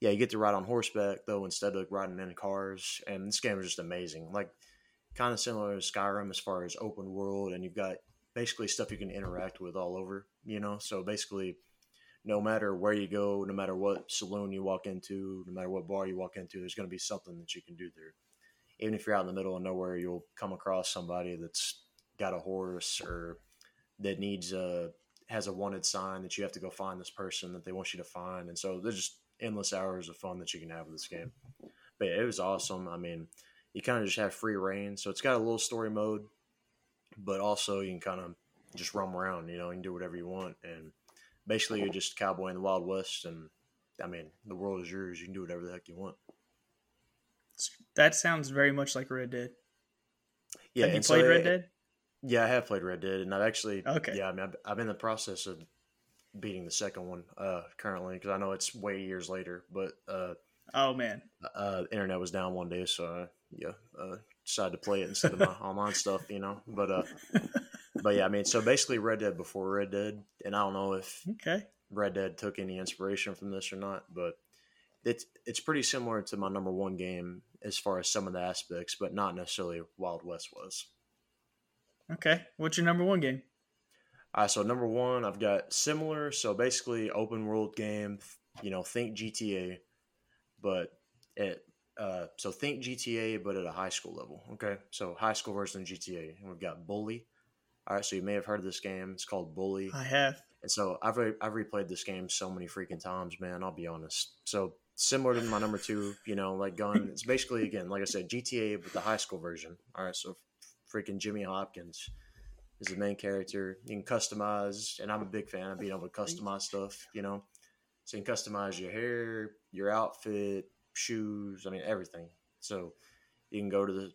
Speaker 2: yeah, you get to ride on horseback though instead of riding in cars, and this game is just amazing. Like kind of similar to Skyrim as far as open world, and you've got basically stuff you can interact with all over. You know, so basically no matter where you go, no matter what saloon you walk into, no matter what bar you walk into, there's going to be something that you can do there. Even if you're out in the middle of nowhere, you'll come across somebody that's got a horse or that needs a has a wanted sign that you have to go find this person that they want you to find. And so there's just endless hours of fun that you can have with this game. But yeah, it was awesome. I mean, you kind of just have free rein. So it's got a little story mode, but also you can kind of just roam around, you know, you can do whatever you want. And basically you're just a cowboy in the Wild West, and I mean the world is yours. You can do whatever the heck you want.
Speaker 1: That sounds very much like Red Dead. Yeah, have you played so Red Dead?
Speaker 2: Yeah, I have played Red Dead, and I've actually
Speaker 1: okay.
Speaker 2: Yeah, I mean, I've, I'm in the process of beating the second one uh, currently because I know it's way years later. But uh,
Speaker 1: oh man,
Speaker 2: uh, internet was down one day, so I, yeah, uh, decided to play it instead of my online stuff, you know. But uh, but yeah, I mean, so basically Red Dead before Red Dead, and I don't know if
Speaker 1: okay
Speaker 2: Red Dead took any inspiration from this or not, but it's it's pretty similar to my number one game as far as some of the aspects, but not necessarily Wild West was.
Speaker 1: Okay, what's your number one game?
Speaker 2: All right, so number one, I've got similar. So basically, open world game. You know, think GTA, but it. Uh, so think GTA, but at a high school level. Okay, so high school version of GTA, and we've got Bully, All right, so you may have heard of this game. It's called Bully.
Speaker 1: I have.
Speaker 2: And so I've re- I've replayed this game so many freaking times, man. I'll be honest. So similar to my number two, you know, like gun. It's basically again, like I said, GTA with the high school version. All right, so freaking Jimmy Hopkins is the main character. You can customize, and I'm a big fan of being able to customize stuff. You know, so you can customize your hair, your outfit, shoes. I mean everything. So you can go to the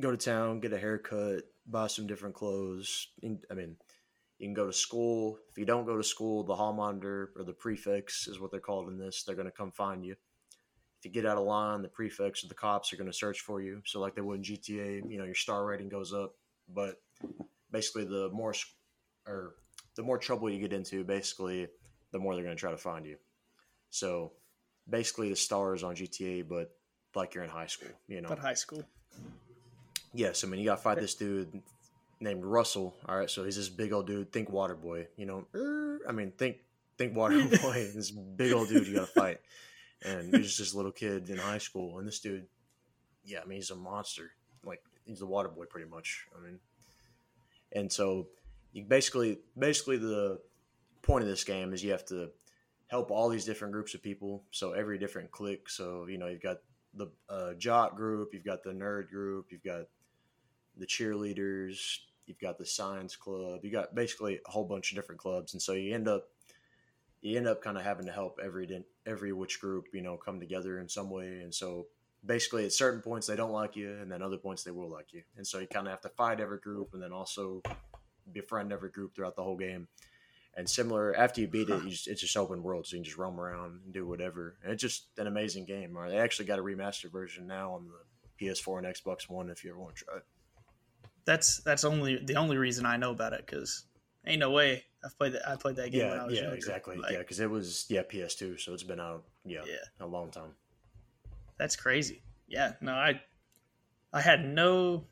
Speaker 2: go to town, get a haircut, buy some different clothes. I mean, you can go to school. If you don't go to school, the hall monitor or the prefects is what they're called in this. They're going to come find you. If you get out of line, the prefects or the cops are going to search for you. So like they would in GTA, you know, your star rating goes up. But basically, the more or the more trouble you get into, basically, the more they're going to try to find you. So basically, the stars on GTA, but like you're in high school, you know.
Speaker 1: But high school.
Speaker 2: Yes, I mean you got to fight this dude named Russell. All right, so he's this big old dude. Think Water Boy, you know. Er, I mean, think think Water Boy. this big old dude you got to fight, and he's just this little kid in high school, and this dude, yeah, I mean he's a monster. Like he's the Water Boy, pretty much. I mean, and so you basically basically the point of this game is you have to help all these different groups of people. So every different clique. So you know you've got the uh, jock group, you've got the nerd group, you've got the cheerleaders, you've got the science club, you got basically a whole bunch of different clubs, and so you end up you end up kind of having to help every every which group you know come together in some way, and so basically at certain points they don't like you, and then other points they will like you, and so you kind of have to fight every group, and then also befriend every group throughout the whole game. And similar, after you beat it, you just, it's just open world, so you can just roam around and do whatever. And it's just an amazing game. Right? They actually got a remastered version now on the PS4 and Xbox One if you ever want to try it
Speaker 1: that's that's only the only reason I know about it because ain't no way I've played that I played that game
Speaker 2: yeah,
Speaker 1: when I was
Speaker 2: yeah,
Speaker 1: younger.
Speaker 2: exactly. Like, yeah, because it was yeah PS2, so it's been out yeah, yeah a long time.
Speaker 1: That's crazy. Yeah, no, I I had no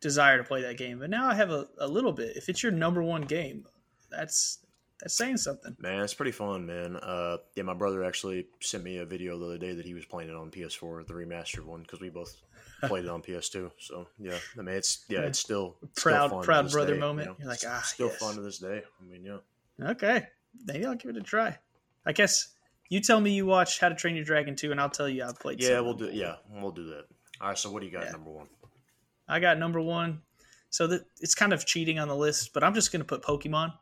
Speaker 1: desire to play that game, but now I have a, a little bit. If it's your number one game, that's that's saying something.
Speaker 2: Man, it's pretty fun, man. Uh, yeah, my brother actually sent me a video the other day that he was playing it on PS4, the remastered one, because we both played it on PS2. So yeah, I mean it's yeah, it's still
Speaker 1: proud
Speaker 2: still
Speaker 1: proud brother
Speaker 2: day,
Speaker 1: moment.
Speaker 2: You know?
Speaker 1: You're like ah,
Speaker 2: still
Speaker 1: yes.
Speaker 2: fun to this day. I mean yeah.
Speaker 1: Okay, maybe I'll give it a try. I guess you tell me you watched How to Train Your Dragon 2, and I'll tell you I've played.
Speaker 2: Yeah, we'll do. Yeah, we'll do that. All right. So what do you got? Yeah. Number one.
Speaker 1: I got number one. So that it's kind of cheating on the list, but I'm just going to put Pokemon.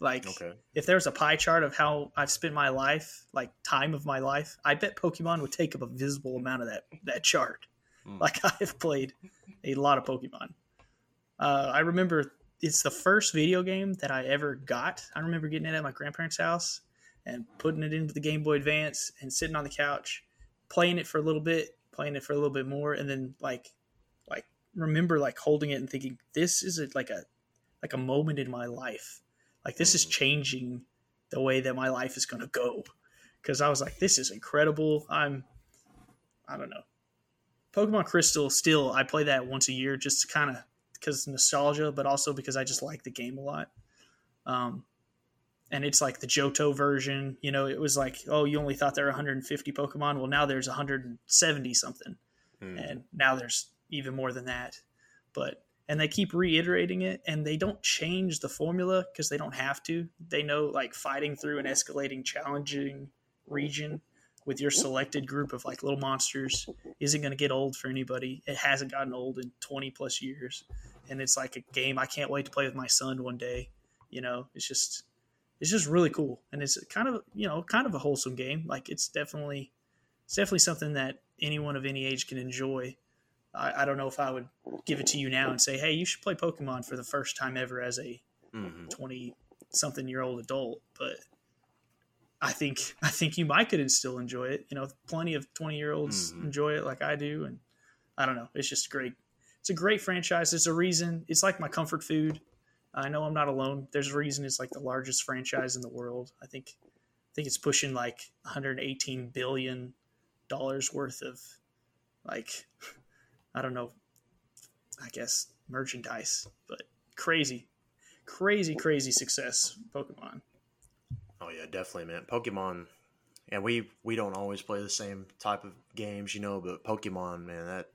Speaker 1: Like, okay. if there's a pie chart of how I've spent my life, like time of my life, I bet Pokemon would take up a visible amount of that that chart. Mm. Like I have played a lot of Pokemon. Uh, I remember it's the first video game that I ever got. I remember getting it at my grandparents' house and putting it into the Game Boy Advance and sitting on the couch, playing it for a little bit, playing it for a little bit more, and then like, like remember like holding it and thinking, this is a, like a like a moment in my life. Like this is mm. changing the way that my life is going to go. Because I was like, this is incredible. I'm, I don't know, Pokemon Crystal, still, I play that once a year just kind of because nostalgia, but also because I just like the game a lot. Um, and it's like the Johto version. You know, it was like, oh, you only thought there were 150 Pokemon. Well, now there's 170 something, mm. and now there's even more than that. But and they keep reiterating it, and they don't change the formula because they don't have to. They know like fighting through an escalating, challenging region with your selected group of like little monsters isn't going to get old for anybody. It hasn't gotten old in 20 plus years. And it's like a game I can't wait to play with my son one day. You know, it's just it's just really cool. And it's kind of, you know, kind of a wholesome game. Like it's definitely it's definitely something that anyone of any age can enjoy. I, I don't know if I would give it to you now and say, "Hey, you should play Pokemon for the first time ever as a 20 mm-hmm. something year old adult," but I think I think you might could still enjoy it. You know, plenty of twenty year olds mm-hmm. enjoy it like I do, and I don't know. It's just great. It's a great franchise. It's a reason. It's like my comfort food. I know I'm not alone. There's a reason it's like the largest franchise in the world. I think I think it's pushing like 118 billion dollars worth of like I don't know. I guess merchandise, but crazy, crazy, crazy success. Pokemon.
Speaker 2: Oh yeah, definitely, man. Pokemon, and we we don't always play the same type of games, you know. But Pokemon, man, that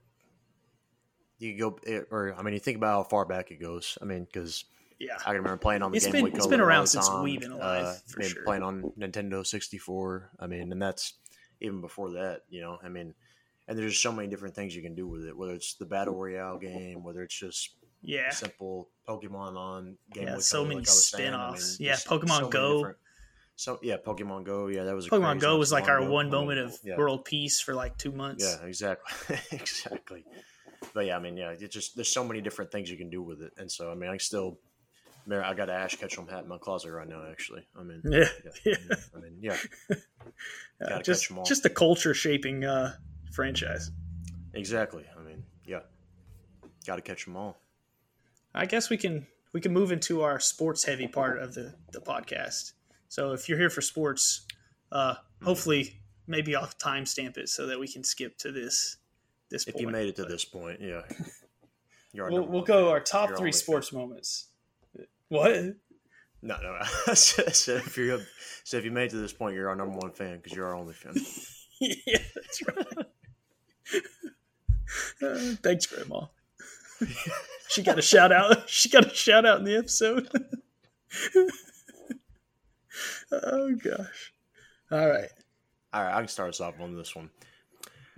Speaker 2: you go it, or I mean, you think about how far back it goes. I mean, because
Speaker 1: Yeah,
Speaker 2: I can remember playing on the
Speaker 1: it's
Speaker 2: Game
Speaker 1: been
Speaker 2: Boy
Speaker 1: it's been around since we've been alive
Speaker 2: Uh,
Speaker 1: for sure.
Speaker 2: Playing on Nintendo 64. I mean, and that's even before that. You know, I mean, and there's just so many different things you can do with it. Whether it's the battle royale game, whether it's just
Speaker 1: yeah,
Speaker 2: simple Pokemon on Game
Speaker 1: Yeah,
Speaker 2: Boy
Speaker 1: so
Speaker 2: Color,
Speaker 1: many
Speaker 2: like saying. I
Speaker 1: spin-offs.
Speaker 2: mean,
Speaker 1: Yeah, Pokemon
Speaker 2: so
Speaker 1: Go.
Speaker 2: So yeah, Pokemon Go. Yeah, that was a
Speaker 1: Pokemon Go was like our
Speaker 2: ago.
Speaker 1: one moment of
Speaker 2: yeah.
Speaker 1: world peace for like two months.
Speaker 2: Yeah, exactly, exactly. But yeah, I mean, yeah, it's just there's so many different things you can do with it, and so I mean, I still, I got an Ash Ketchum hat in my closet right now. Actually, I mean,
Speaker 1: yeah,
Speaker 2: yeah,
Speaker 1: yeah.
Speaker 2: I mean, yeah,
Speaker 1: Yeah, just
Speaker 2: catch 'em all.
Speaker 1: just a culture shaping uh, franchise.
Speaker 2: exactly. I mean, yeah, got to catch them all.
Speaker 1: I guess we can we can move into our sports heavy part of the the podcast. So if you're here for sports, uh, hopefully maybe I'll timestamp it so that we can skip to this this.
Speaker 2: If
Speaker 1: point.
Speaker 2: you made it to this point, yeah,
Speaker 1: we'll, we'll go
Speaker 2: fan.
Speaker 1: our top
Speaker 2: You're
Speaker 1: three
Speaker 2: only fan.
Speaker 1: sports moments. What?
Speaker 2: No, no. I said if you so if you made it to this point, you're our number one fan because you're our only fan.
Speaker 1: yeah, that's right. Uh, thanks, Grandma. she got a shout out. She got a shout out in the episode. Oh gosh! All right,
Speaker 2: All right, I can start us off on this one.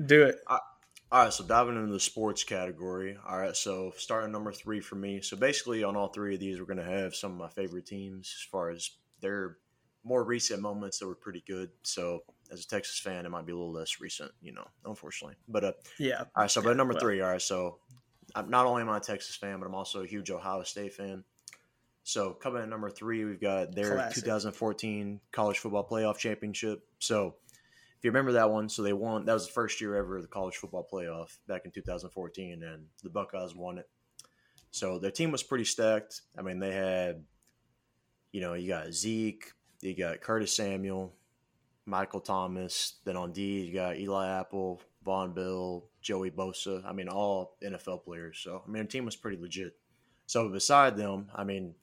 Speaker 1: do it.
Speaker 2: All right, so diving into the sports category. All right, so starting number three for me. So basically, on all three of these, we're going to have some of my favorite teams as far as their more recent moments that were pretty good. So as a Texas fan, it might be a little less recent, you know, unfortunately. But uh,
Speaker 1: Yeah,
Speaker 2: all right, so but number
Speaker 1: well.
Speaker 2: three. All right, so I'm not only am I a Texas fan, but I'm also a huge Ohio State fan. So coming at number three, we've got their
Speaker 1: Classic.
Speaker 2: 2014 college football playoff championship. So if you remember that one, so they won. That was the first year ever of the college football playoff back in 2014, and the Buckeyes won it. So their team was pretty stacked. I mean, they had, you know, you got Zeke, you got Curtis Samuel, Michael Thomas. Then on D, you got Eli Apple, Vonn Bell, Joey Bosa. I mean, all NFL players. So I mean, the team was pretty legit. So beside them, I mean,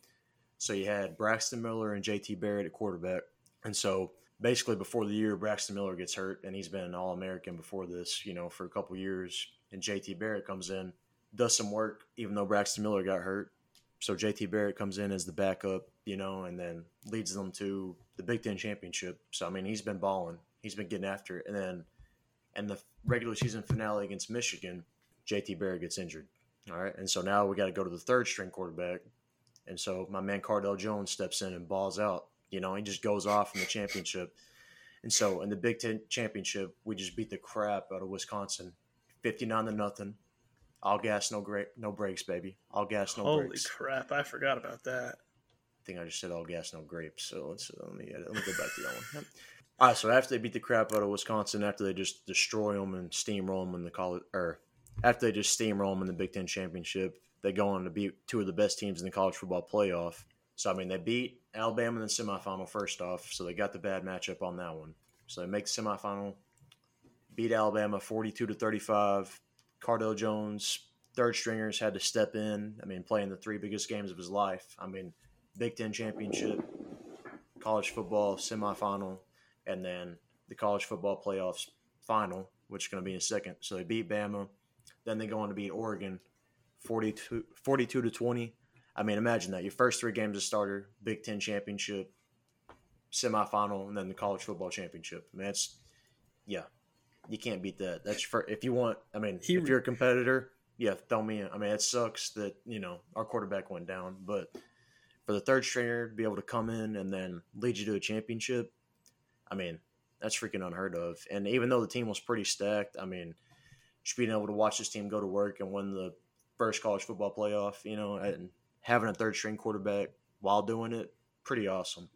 Speaker 2: so you had Braxton Miller and JT Barrett at quarterback, and so basically before the year Braxton Miller gets hurt, and he's been an All American before this, you know, for a couple years, and JT Barrett comes in, does some work, even though Braxton Miller got hurt. So JT Barrett comes in as the backup, you know, and then leads them to the Big Ten championship. So I mean, he's been balling, he's been getting after it, and then and the regular season finale against Michigan, JT Barrett gets injured. All right, and so now we got to go to the third string quarterback, and so my man Cardale Jones steps in and balls out. You know, he just goes off in the championship. And so in the Big Ten championship, we just beat the crap out of Wisconsin, fifty nine to nothing. All gas, no great, no brakes, baby. All gas, no
Speaker 1: Holy
Speaker 2: brakes.
Speaker 1: crap! I forgot about that.
Speaker 2: I think I just said all gas, no grapes. So let's uh, let me let me go back to that one. All right, so after they beat the crap out of Wisconsin, after they just destroy them and steamroll them in the college, or after they just steamroll them in the Big Ten championship, they go on to beat two of the best teams in the college football playoff. So I mean, they beat Alabama in the semifinal first off, so they got the bad matchup on that one. So they make the semifinal, beat Alabama forty-two to thirty-five. Cardale Jones, third stringers, had to step in. I mean, playing the three biggest games of his life. I mean, Big Ten championship, college football semifinal, and then the college football playoffs final, which is going to be in second. So they beat Bama. Then they go on to beat Oregon 42, 42 to 20. I mean, imagine that. Your first three games as starter, Big Ten championship, semifinal, and then the college football championship. I mean, that's, yeah, you can't beat that. That's for, if you want, I mean,
Speaker 1: He-
Speaker 2: if you're a competitor, yeah, throw me in. I mean, it sucks that, you know, our quarterback went down, but for the third stringer to be able to come in and then lead you to a championship, I mean, that's freaking unheard of. And even though the team was pretty stacked, I mean, just being able to watch this team go to work and win the first college football playoff, you know, and having a third string quarterback while doing it, pretty awesome.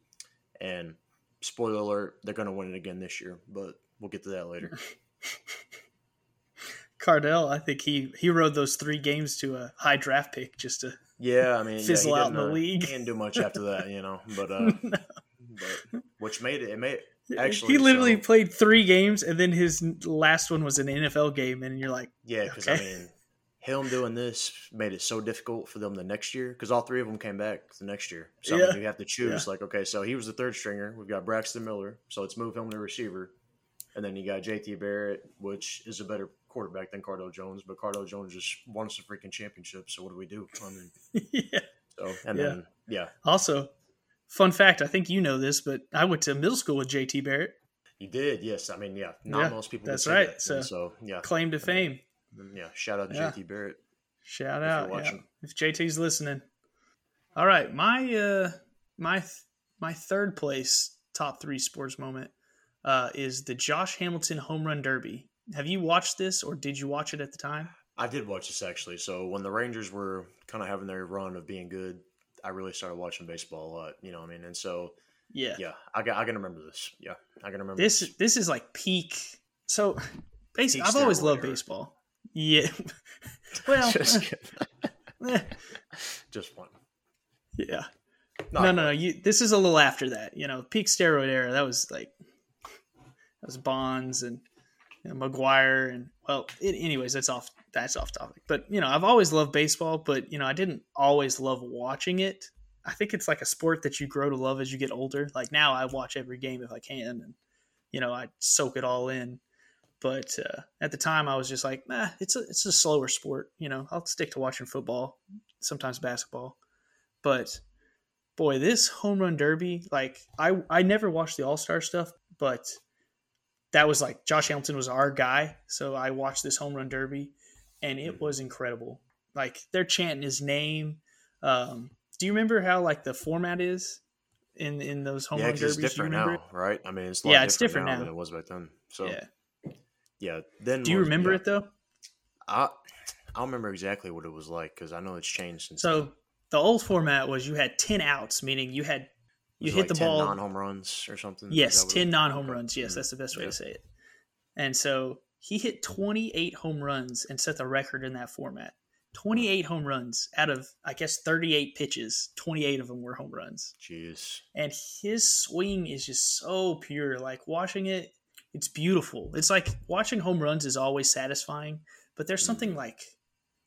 Speaker 2: And spoiler alert, they're going to win it again this year, but we'll get to that later.
Speaker 1: Cardale, I think he he rode those three games to a high draft pick just to
Speaker 2: Yeah, I mean,
Speaker 1: Fizzle
Speaker 2: he
Speaker 1: out in
Speaker 2: didn't,
Speaker 1: the
Speaker 2: uh,
Speaker 1: league.
Speaker 2: He didn't do much after that, you know, but uh, but which made it. It made actually
Speaker 1: he literally
Speaker 2: so-
Speaker 1: played three games and then his last one was an NFL game and you're like
Speaker 2: Yeah, because
Speaker 1: Okay.
Speaker 2: I mean, him doing this made it so difficult for them the next year because all three of them came back the next year. So I mean, you have to choose. Like, okay, so he was the third stringer. We've got Braxton Miller, so let's move him to receiver, and then you got J.T. Barrett, which is a better quarterback than Cardale Jones, but Cardale Jones just won us a freaking championship. So what do we do? I mean,
Speaker 1: yeah.
Speaker 2: So and yeah. then yeah.
Speaker 1: Also, fun fact, I think you know this, but I went to middle school with JT Barrett.
Speaker 2: You did, yes. I mean, yeah, not yeah, most people.
Speaker 1: That's right.
Speaker 2: That.
Speaker 1: So,
Speaker 2: so yeah,
Speaker 1: claim to fame.
Speaker 2: Yeah, shout out to yeah. JT Barrett.
Speaker 1: Shout out, yeah. If JT's listening. All right, my uh, my my third place top three sports moment uh, is the Josh Hamilton home run derby. Have you watched this, or did you watch it at the time?
Speaker 2: I did watch this actually. So when the Rangers were kind of having their run of being good, I really started watching baseball a lot. You know what I mean? And so
Speaker 1: yeah,
Speaker 2: yeah, I got I can remember this. Yeah, I can remember
Speaker 1: this. This, this is like peak. So basically, I've always loved era. baseball. Yeah. well, just,
Speaker 2: eh. just fun.
Speaker 1: Yeah. Not no, no, no. You, this is a little after that. You know, peak steroid era. That was like that was Bonds and you know, McGwire and well. It, anyways, that's off. That's off topic. But you know, I've always loved baseball, but you know, I didn't always love watching it. I think it's like a sport that you grow to love as you get older. Like now, I watch every game if I can, and you know, I soak it all in. But uh, at the time, I was just like, nah, it's a it's a slower sport. You know, I'll stick to watching football, sometimes basketball. But boy, this home run derby, like I I never watched the All Star stuff, but that was like Josh Hamilton was our guy, so I watched this home run derby, and it was incredible. Like they're chanting his name. Um, do you remember how like the format is in in those home yeah, run derbies?
Speaker 2: It's different now, right? I mean, it's
Speaker 1: yeah, it's different, different now,
Speaker 2: now, than it was back then. So yeah, yeah. Then
Speaker 1: do you remember
Speaker 2: yeah,
Speaker 1: it though?
Speaker 2: I I don't remember exactly what it was like because I know it's changed since.
Speaker 1: So
Speaker 2: then.
Speaker 1: the old format was you had ten outs, meaning you had you hit like the ball
Speaker 2: non home runs or something.
Speaker 1: Yes, ten non home runs. Yes, mm-hmm. that's the best way yeah. to say it. And so he hit 28 home runs and set the record in that format. 28 home runs out of I guess 38 pitches. 28 of them were home runs.
Speaker 2: Jeez.
Speaker 1: And his swing is just so pure. Like watching it, it's beautiful. It's like watching home runs is always satisfying, but there's something mm-hmm. like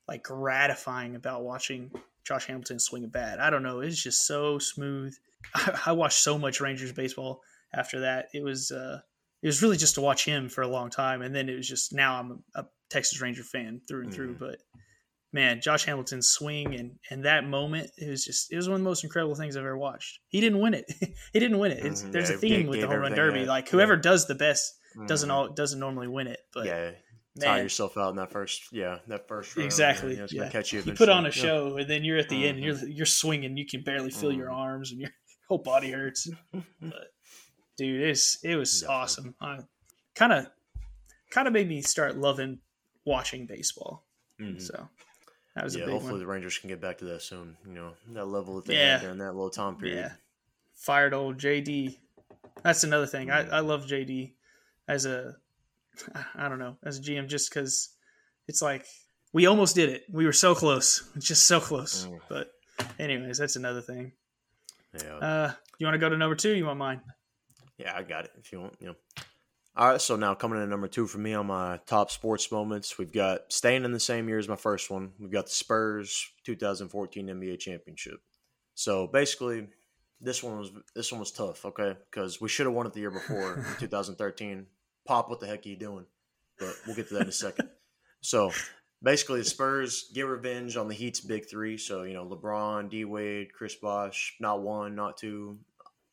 Speaker 1: like gratifying about watching Josh Hamilton swing a bat. I don't know. It's just so smooth. I, I watched so much Rangers baseball after that. It was uh, it was really just to watch him for a long time, and then it was just now I'm a Texas Ranger fan through and mm. through. But man, Josh Hamilton's swing and and that moment it was just it was one of the most incredible things I've ever watched. He didn't win it. he didn't win it. Mm, there's yeah, a theme with the home run derby. like whoever yeah. does the best doesn't mm. all doesn't normally win it. But
Speaker 2: yeah, tire yourself out in that first yeah that first round.
Speaker 1: exactly
Speaker 2: yeah,
Speaker 1: yeah.
Speaker 2: catch you,
Speaker 1: you put on a show and then you're at the mm-hmm. end and you're mm-hmm. you're swinging you can barely feel mm-hmm. your arms and your whole body hurts but dude it's it was Definitely. awesome kind of kind of made me start loving watching baseball mm-hmm. so that was
Speaker 2: yeah
Speaker 1: hopefully
Speaker 2: one. the rangers can get back to that soon you know that level that they yeah. had during that little time period yeah
Speaker 1: fired old jd that's another thing I, I love jd as a I don't know as a GM just because it's like we almost did it. We were so close, It's just so close. Mm. But anyways, that's another thing. Yeah. Uh, you want to go to number two? You want mine?
Speaker 2: Yeah, I got it. If you want, you know. All right, so now coming in number two for me on my top sports moments, we've got staying in the same year as my first one. We've got the Spurs 2014 NBA championship. So basically, this one was this one was tough, okay? Because we should have won it the year before 2013. Pop, what the heck are you doing? But we'll get to that in a second. So basically, the Spurs get revenge on the Heat's big three. So, you know, LeBron, D Wade, Chris Bosh, not one, not two.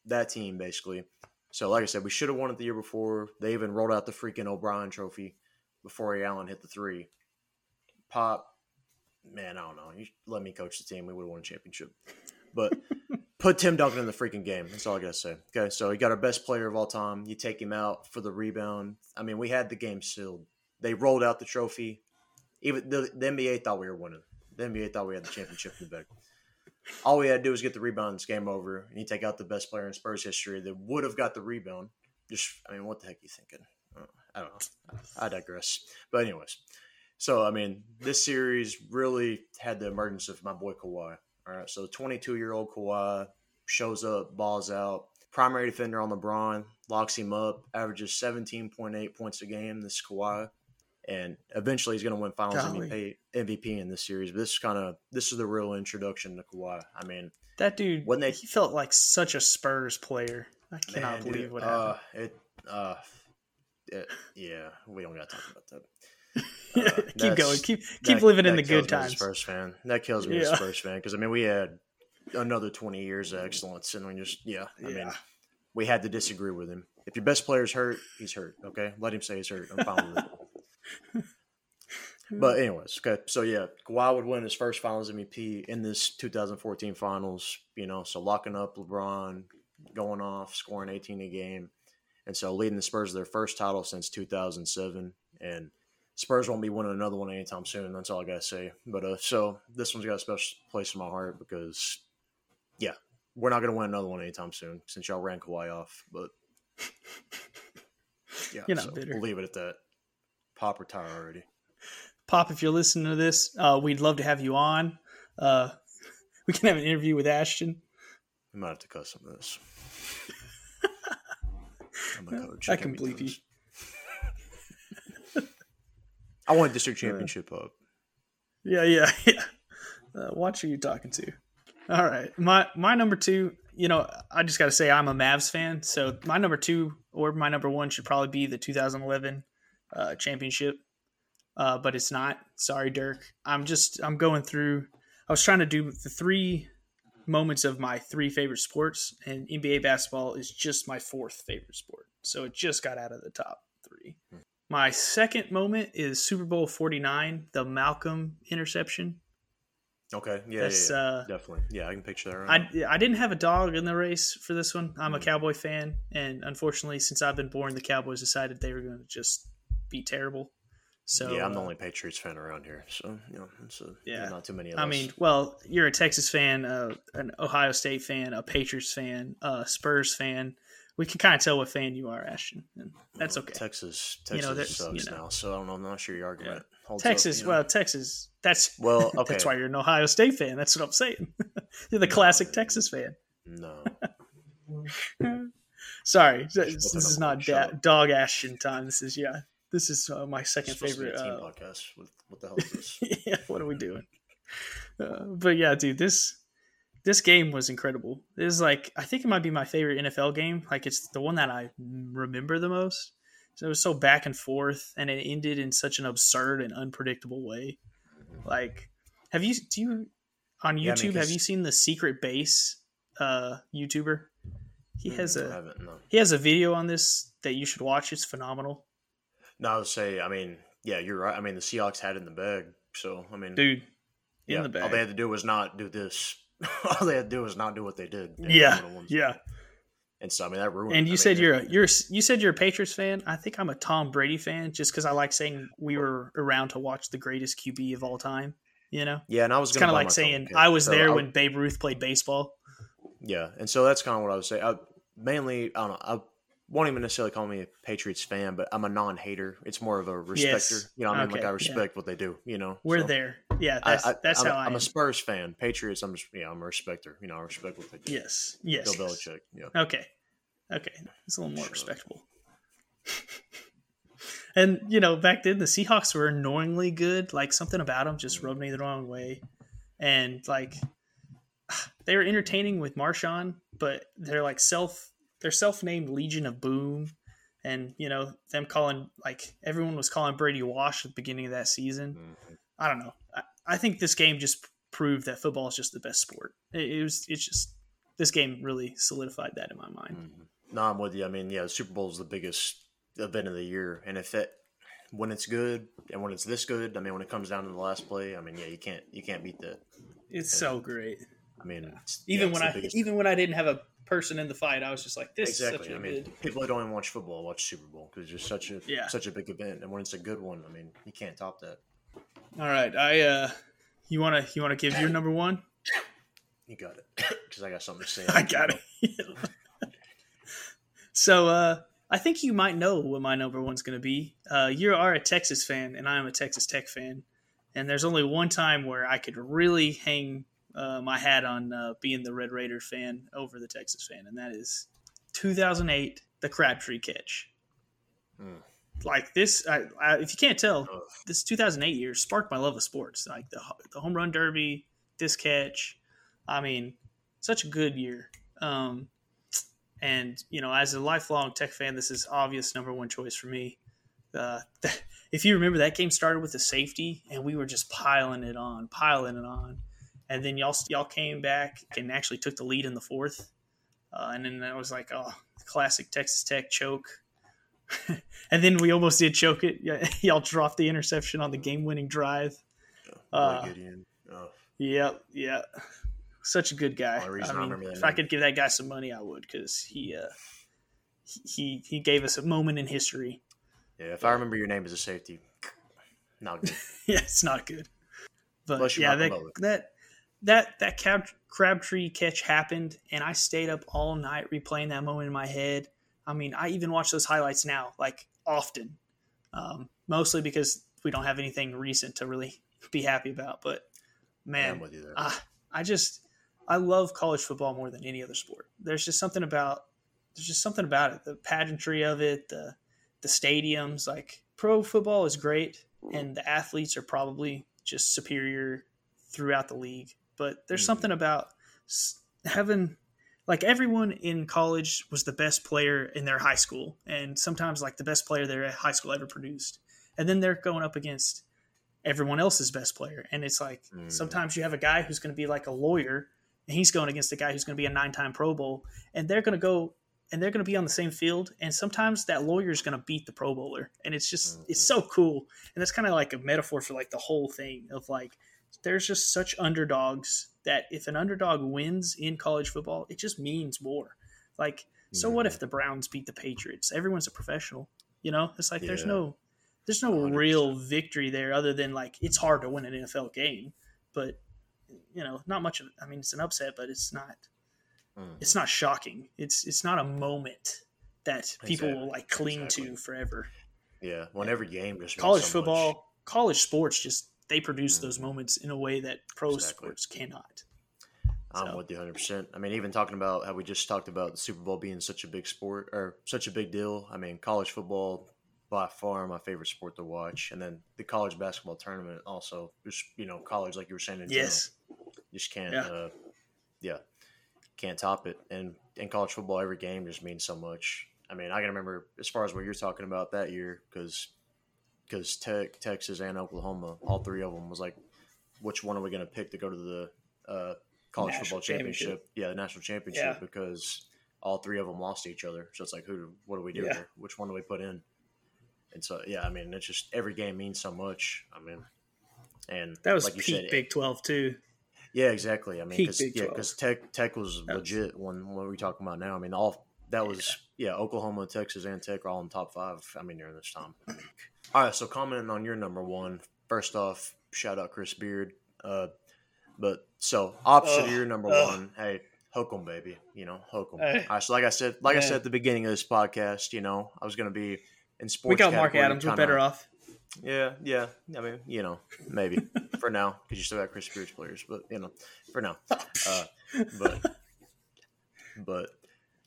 Speaker 2: That team, basically. So, like I said, we should have won it the year before. They even rolled out the freaking O'Brien trophy before Allen hit the three. Pop, man, I don't know. You let me coach the team, we would have won a championship. But put Tim Duncan in the freaking game. That's all I gotta say. Okay, so you got our best player of all time. You take him out for the rebound. I mean, we had the game sealed. They rolled out the trophy. Even the, the NBA thought we were winning. The NBA thought we had the championship in the bag. All we had to do was get the rebound. Game over. And you take out the best player in Spurs history that would have got the rebound. Just, I mean, what the heck are you thinking? Uh, I don't know. I digress. But anyways, so I mean, this series really had the emergence of my boy Kawhi. All right, so 22 year old Kawhi shows up, balls out. Primary defender on LeBron, locks him up, averages 17.8 points a game. This Kawhi, and eventually he's going to win Finals MVP, MVP in this series. But this is kind of this is the real introduction to Kawhi. I mean,
Speaker 1: that dude when they he felt like such a Spurs player. I cannot man, believe dude, what happened.
Speaker 2: Uh, it, uh, it, yeah, we don't got to talk about that.
Speaker 1: Uh, keep going. Keep keep that, living in the good times.
Speaker 2: Spurs fan. That kills me yeah. as Spurs fan because I mean we had another 20 years of excellence. And we just, yeah, I
Speaker 1: Yeah.
Speaker 2: mean, we had to disagree with him. If your best player's hurt, he's hurt. Okay. Let him say he's hurt. I'm fine with it. But, anyways, okay. So, yeah, Kawhi would win his first finals MVP in this 2014 finals, you know, so locking up LeBron, going off, scoring 18 a game. And so leading the Spurs to their first title since 2007. And Spurs won't be winning another one anytime soon. That's all I got to say. But, uh, so this one's got a special place in my heart because yeah, we're not going to win another one anytime soon since y'all ran Kawhi off. But yeah,
Speaker 1: You're not
Speaker 2: so
Speaker 1: bitter.
Speaker 2: We'll leave it at that. Pop retire already.
Speaker 1: Pop, if you're listening to this, uh, we'd love to have you on. Uh, we can have an interview with Ashton.
Speaker 2: We might have to cut some of this. I'm a coach.
Speaker 1: I can
Speaker 2: be
Speaker 1: believe you.
Speaker 2: I want district championship up.
Speaker 1: Yeah, yeah, yeah. Uh, watch who you're talking to. All right, my my number two. You know, I just got to say I'm a Mavs fan, so my number two or my number one should probably be the 2011 uh, championship, uh, but it's not. Sorry, Dirk. I'm just I'm going through. I was trying to do the three moments of my three favorite sports, and NBA basketball is just my fourth favorite sport. So it just got out of the top three. My second moment is Super Bowl 49, the Malcolm interception.
Speaker 2: Okay. Yeah, yeah, yeah.
Speaker 1: uh,
Speaker 2: definitely. Yeah, I can picture that. Right
Speaker 1: I, I didn't have a dog in the race for this one. I'm a
Speaker 2: Mm.
Speaker 1: Cowboy fan, and unfortunately, since I've been born, the Cowboys decided they were going to just be terrible. So
Speaker 2: yeah, I'm the
Speaker 1: uh,
Speaker 2: only Patriots fan around here, so you know, a,
Speaker 1: Yeah.
Speaker 2: not too many of
Speaker 1: I mean, well, you're a Texas fan, uh, an Ohio State fan, a Patriots fan, a Spurs fan. We can kind of tell what fan you are, Ashton, and that's
Speaker 2: Well,
Speaker 1: okay.
Speaker 2: Texas,
Speaker 1: You
Speaker 2: Texas
Speaker 1: know,
Speaker 2: sucks
Speaker 1: you know.
Speaker 2: now, so I don't know. I'm not sure your argument holds up,
Speaker 1: Texas,
Speaker 2: you know.
Speaker 1: well, Texas. That's
Speaker 2: Well, okay.
Speaker 1: that's why you're an Ohio State fan. That's what I'm saying. you're the classic Texas fan.
Speaker 2: no,
Speaker 1: Sorry, this, this is not da- dog Ashton time. This is yeah. This is uh, my second favorite.
Speaker 2: to be a team
Speaker 1: Uh,
Speaker 2: podcast. What, what the hell is this?
Speaker 1: yeah, what are we doing? Uh, but yeah, dude, this this game was incredible. This is like I think it might be my favorite NFL game. Like it's the one that I remember the most. So it was so back and forth, and it ended in such an absurd and unpredictable way. Like, have you do you on YouTube?
Speaker 2: Yeah, I mean,
Speaker 1: have you seen the Secret Base uh, YouTuber? He has
Speaker 2: Mm, I
Speaker 1: a
Speaker 2: no.
Speaker 1: he has a video on this that you should watch. It's phenomenal,
Speaker 2: No, I would say, I mean, yeah, you're right. I mean, the Seahawks had it in the bag, so I mean,
Speaker 1: dude. In
Speaker 2: yeah,
Speaker 1: the bag.
Speaker 2: all they had to do was not do this. all they had to do was not do what they did.
Speaker 1: yeah,
Speaker 2: they would've won.
Speaker 1: yeah.
Speaker 2: And so I mean, that ruined.
Speaker 1: And you
Speaker 2: mean,
Speaker 1: said
Speaker 2: it-
Speaker 1: you're a, you're you said you're a Patriots fan. I think I'm a Tom Brady fan, just because I like saying we were around to watch the greatest QB of all time. You know,
Speaker 2: yeah, and I was
Speaker 1: kind of like saying. I was
Speaker 2: So
Speaker 1: there
Speaker 2: I-
Speaker 1: when Babe Ruth played baseball.
Speaker 2: Yeah, and so that's kind of what I would say. I, mainly, I don't know. I won't even necessarily call me a Patriots fan, but I'm a non-hater. It's more of a respecter.
Speaker 1: Yes.
Speaker 2: You know, I mean,
Speaker 1: Okay,
Speaker 2: like I
Speaker 1: yeah.
Speaker 2: respect what they do. You know,
Speaker 1: We're
Speaker 2: so
Speaker 1: there. Yeah, that's
Speaker 2: I,
Speaker 1: that's
Speaker 2: I'm,
Speaker 1: how I
Speaker 2: I'm
Speaker 1: am.
Speaker 2: a Spurs fan. Patriots, I'm just yeah, I'm a respecter. You know, I respect what they do.
Speaker 1: yes, yes.
Speaker 2: Bill
Speaker 1: yes.
Speaker 2: Belichick. Yeah.
Speaker 1: Okay, okay, it's a little more
Speaker 2: up.
Speaker 1: respectable. and you know, back then the Seahawks were annoyingly good. Like something about them just mm-hmm. rubbed me the wrong way, and like they were entertaining with Marshawn, but they're like self they're self named Legion of Boom, and you know them calling like everyone was calling Brady Wash at the beginning of that season.
Speaker 2: Mhm.
Speaker 1: I don't know. I, I think this game just proved that football is just the best sport. It, it was. It's just this game really solidified that in my mind.
Speaker 2: Mhm. No, I'm with you. I mean, yeah, the Super Bowl is the biggest event of the year, and if it when it's good and when it's this good, I mean, when it comes down to the last play, I mean, yeah, you can't you can't beat that.
Speaker 1: It's so great.
Speaker 2: I mean, yeah,
Speaker 1: Even
Speaker 2: it's
Speaker 1: when I even when I didn't have a person in the fight, I was just like, "This is
Speaker 2: exactly.
Speaker 1: such a
Speaker 2: I mean,
Speaker 1: good."
Speaker 2: people that don't even watch football watch Super Bowl because it's just such a
Speaker 1: Yeah.
Speaker 2: such a big event, and when it's a good one, I mean, you can't top that.
Speaker 1: All right, I uh, you wanna you wanna give your number one?
Speaker 2: You got it because I got something to say.
Speaker 1: I got it. so uh, I think you might know what my number one's going to be. Uh, you are a Texas fan, and I am a Texas Tech fan. And there's only one time where I could really hang uh, my hat on uh, being the Red Raider fan over the Texas fan, and that is 2008, the Crabtree catch.
Speaker 2: Mm.
Speaker 1: Like this, I, I, if you can't tell,
Speaker 2: Ugh.
Speaker 1: this 2008 year sparked my love of sports. Like the the home run derby, this catch. I mean, such a good year. Um, and you know, as a lifelong Tech fan, this is obvious number one choice for me. Uh, if you remember, that game started with a safety, and we were just piling it on, piling it on. And then y'all y'all came back and actually took the lead in the fourth, uh, and then I was like, oh, classic Texas Tech choke. and then we almost did choke it. Y'all dropped the interception on the game-winning drive. Uh, oh. Yep, yeah. Such a good guy. I mean, I if. I could give that guy some money, I would, because he, uh, he he gave us a moment in history.
Speaker 2: Yeah, if I remember your name as a safety, not good.
Speaker 1: yeah, it's not good. But yeah, that, that that that crab, Crabtree catch happened, and I stayed up all night replaying that moment in my head. I mean, I even watch those highlights now, like often, um, mostly because we don't have anything recent to really be happy about. But man, I, I just I love college football more than any other sport. There's just something about there's just something about it, the pageantry of it, the the stadiums. Like pro football is great, and the athletes are probably just superior throughout the league. But there's mm-hmm. something about having like everyone in college was the best player in their high school, and sometimes like the best player their high school ever produced, and then they're going up against everyone else's best player, and it's like mm-hmm. sometimes you have a guy who's going to be like a lawyer, and he's going against a guy who's going to be a nine-time Pro Bowl, and they're going to go and they're going to be on the same field and sometimes that lawyer is going to beat the pro bowler and it's just mm-hmm. it's so cool and that's kind of like a metaphor for like the whole thing of like there's just such underdogs that if an underdog wins in college football it just means more like so what if the browns beat the patriots everyone's a professional you know it's like yeah. there's no there's no 100%. real victory there other than like it's hard to win an nfl game but you know not much of i mean it's an upset but it's not Mm. It's not shocking. It's it's not a moment that people exactly. will like cling exactly. to forever.
Speaker 2: Yeah, when every game just
Speaker 1: college so football, much. college sports just they produce mm. those moments in a way that pro exactly. sports cannot.
Speaker 2: I'm so. with you 100. percent I mean, even talking about how we just talked about the Super Bowl being such a big sport or such a big deal. I mean, college football by far my favorite sport to watch, and then the college basketball tournament also. Just you know, college like you were saying. In yes, general, just can't. Yeah. Uh, yeah, can't top it. And in college football, every game just means so much. I mean, I can remember as far as what you're talking about that year because because Tech, Texas, and Oklahoma, all three of them was like, which one are we going to pick to go to the uh, college national football championship? championship? Yeah, the national championship yeah. because all three of them lost to each other. So it's like, who? What do we do yeah. here? Which one do we put in? And so, yeah, I mean, it's just every game means so much. I mean, and
Speaker 1: that was like you said, Big Twelve too.
Speaker 2: Yeah, exactly. I mean, cause, yeah, because Tech Tech was legit when what we talking about now. I mean, all that was yeah. yeah. Oklahoma, Texas, and Tech are all in top five. I mean, during this time. All right, so commenting on your number one, first off, shout out Chris Beard. Uh, but so opposite of your number one, hey, Hook 'em baby, you know Hook 'em. Hey. All right, so like I said, like Man. I said at the beginning of this podcast, you know, I was going to be in sports.
Speaker 1: We got Mark Adams. We're better off.
Speaker 2: Yeah, yeah. I mean, you know, maybe for now because you still got Chris Beard's players, but you know, for now. Uh, but but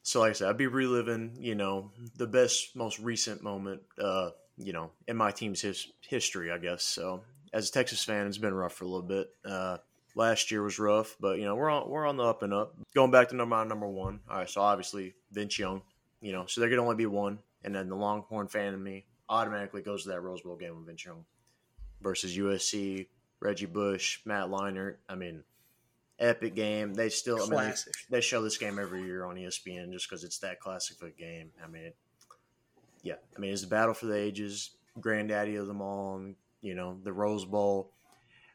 Speaker 2: so like I said, I'd be reliving, you know, the best, most recent moment, uh, you know, in my team's his, history, I guess. So as a Texas fan, it's been rough for a little bit. Uh, last year was rough, but you know, we're on we're on the up and up. Going back to number number one. All right, so obviously Vince Young, you know, so there could only be one, and then the Longhorn fan in me automatically goes to that Rose Bowl game with Vince Young versus USC, Reggie Bush, Matt Leinart. I mean, epic game. They still, I mean, they, they, show this game every year on ESPN just because it's that classic of a game. I mean, yeah, I mean, it's the battle for the ages, granddaddy of them all, and, you know, the Rose Bowl.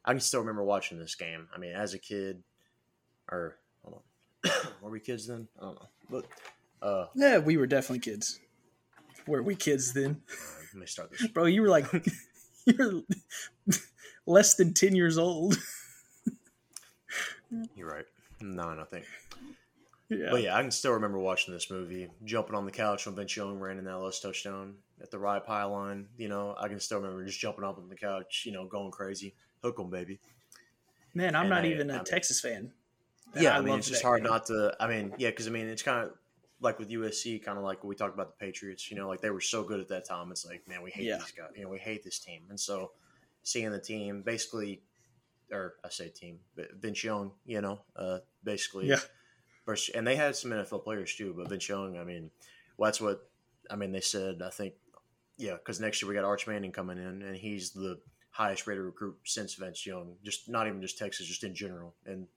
Speaker 2: I can still remember watching this game. I mean, as a kid, or hold on, were we kids then? I don't know, but uh,
Speaker 1: yeah, we were definitely kids. Were we kids then?
Speaker 2: Let me start this.
Speaker 1: Bro, you were like you're less than ten years old.
Speaker 2: You're right. No, nothing. Yeah. But yeah, I can still remember watching this movie, jumping on the couch when Vince Young ran in that last touchdown at the right pylon. You know, I can still remember just jumping up on the couch, you know, going crazy. Hook 'em, baby.
Speaker 1: Man, I'm and not I, even a I mean, Texas fan.
Speaker 2: Yeah, I, I mean, it's just hard game. not to. I mean, yeah, because I mean, it's kind of like with USC, kind of like we talked about the Patriots. You know, like they were so good at that time. It's like, man, we hate yeah. these guys. You know, we hate this team. And so, seeing the team basically, or I say team, but Vince Young, you know, uh, basically,
Speaker 1: yeah.
Speaker 2: And they had some NFL players too, but Vince Young, I mean, well, that's what I mean. They said, I think, yeah, because next year we got Arch Manning coming in, and he's the highest rated recruit since Vince Young. Just not even just Texas, just in general and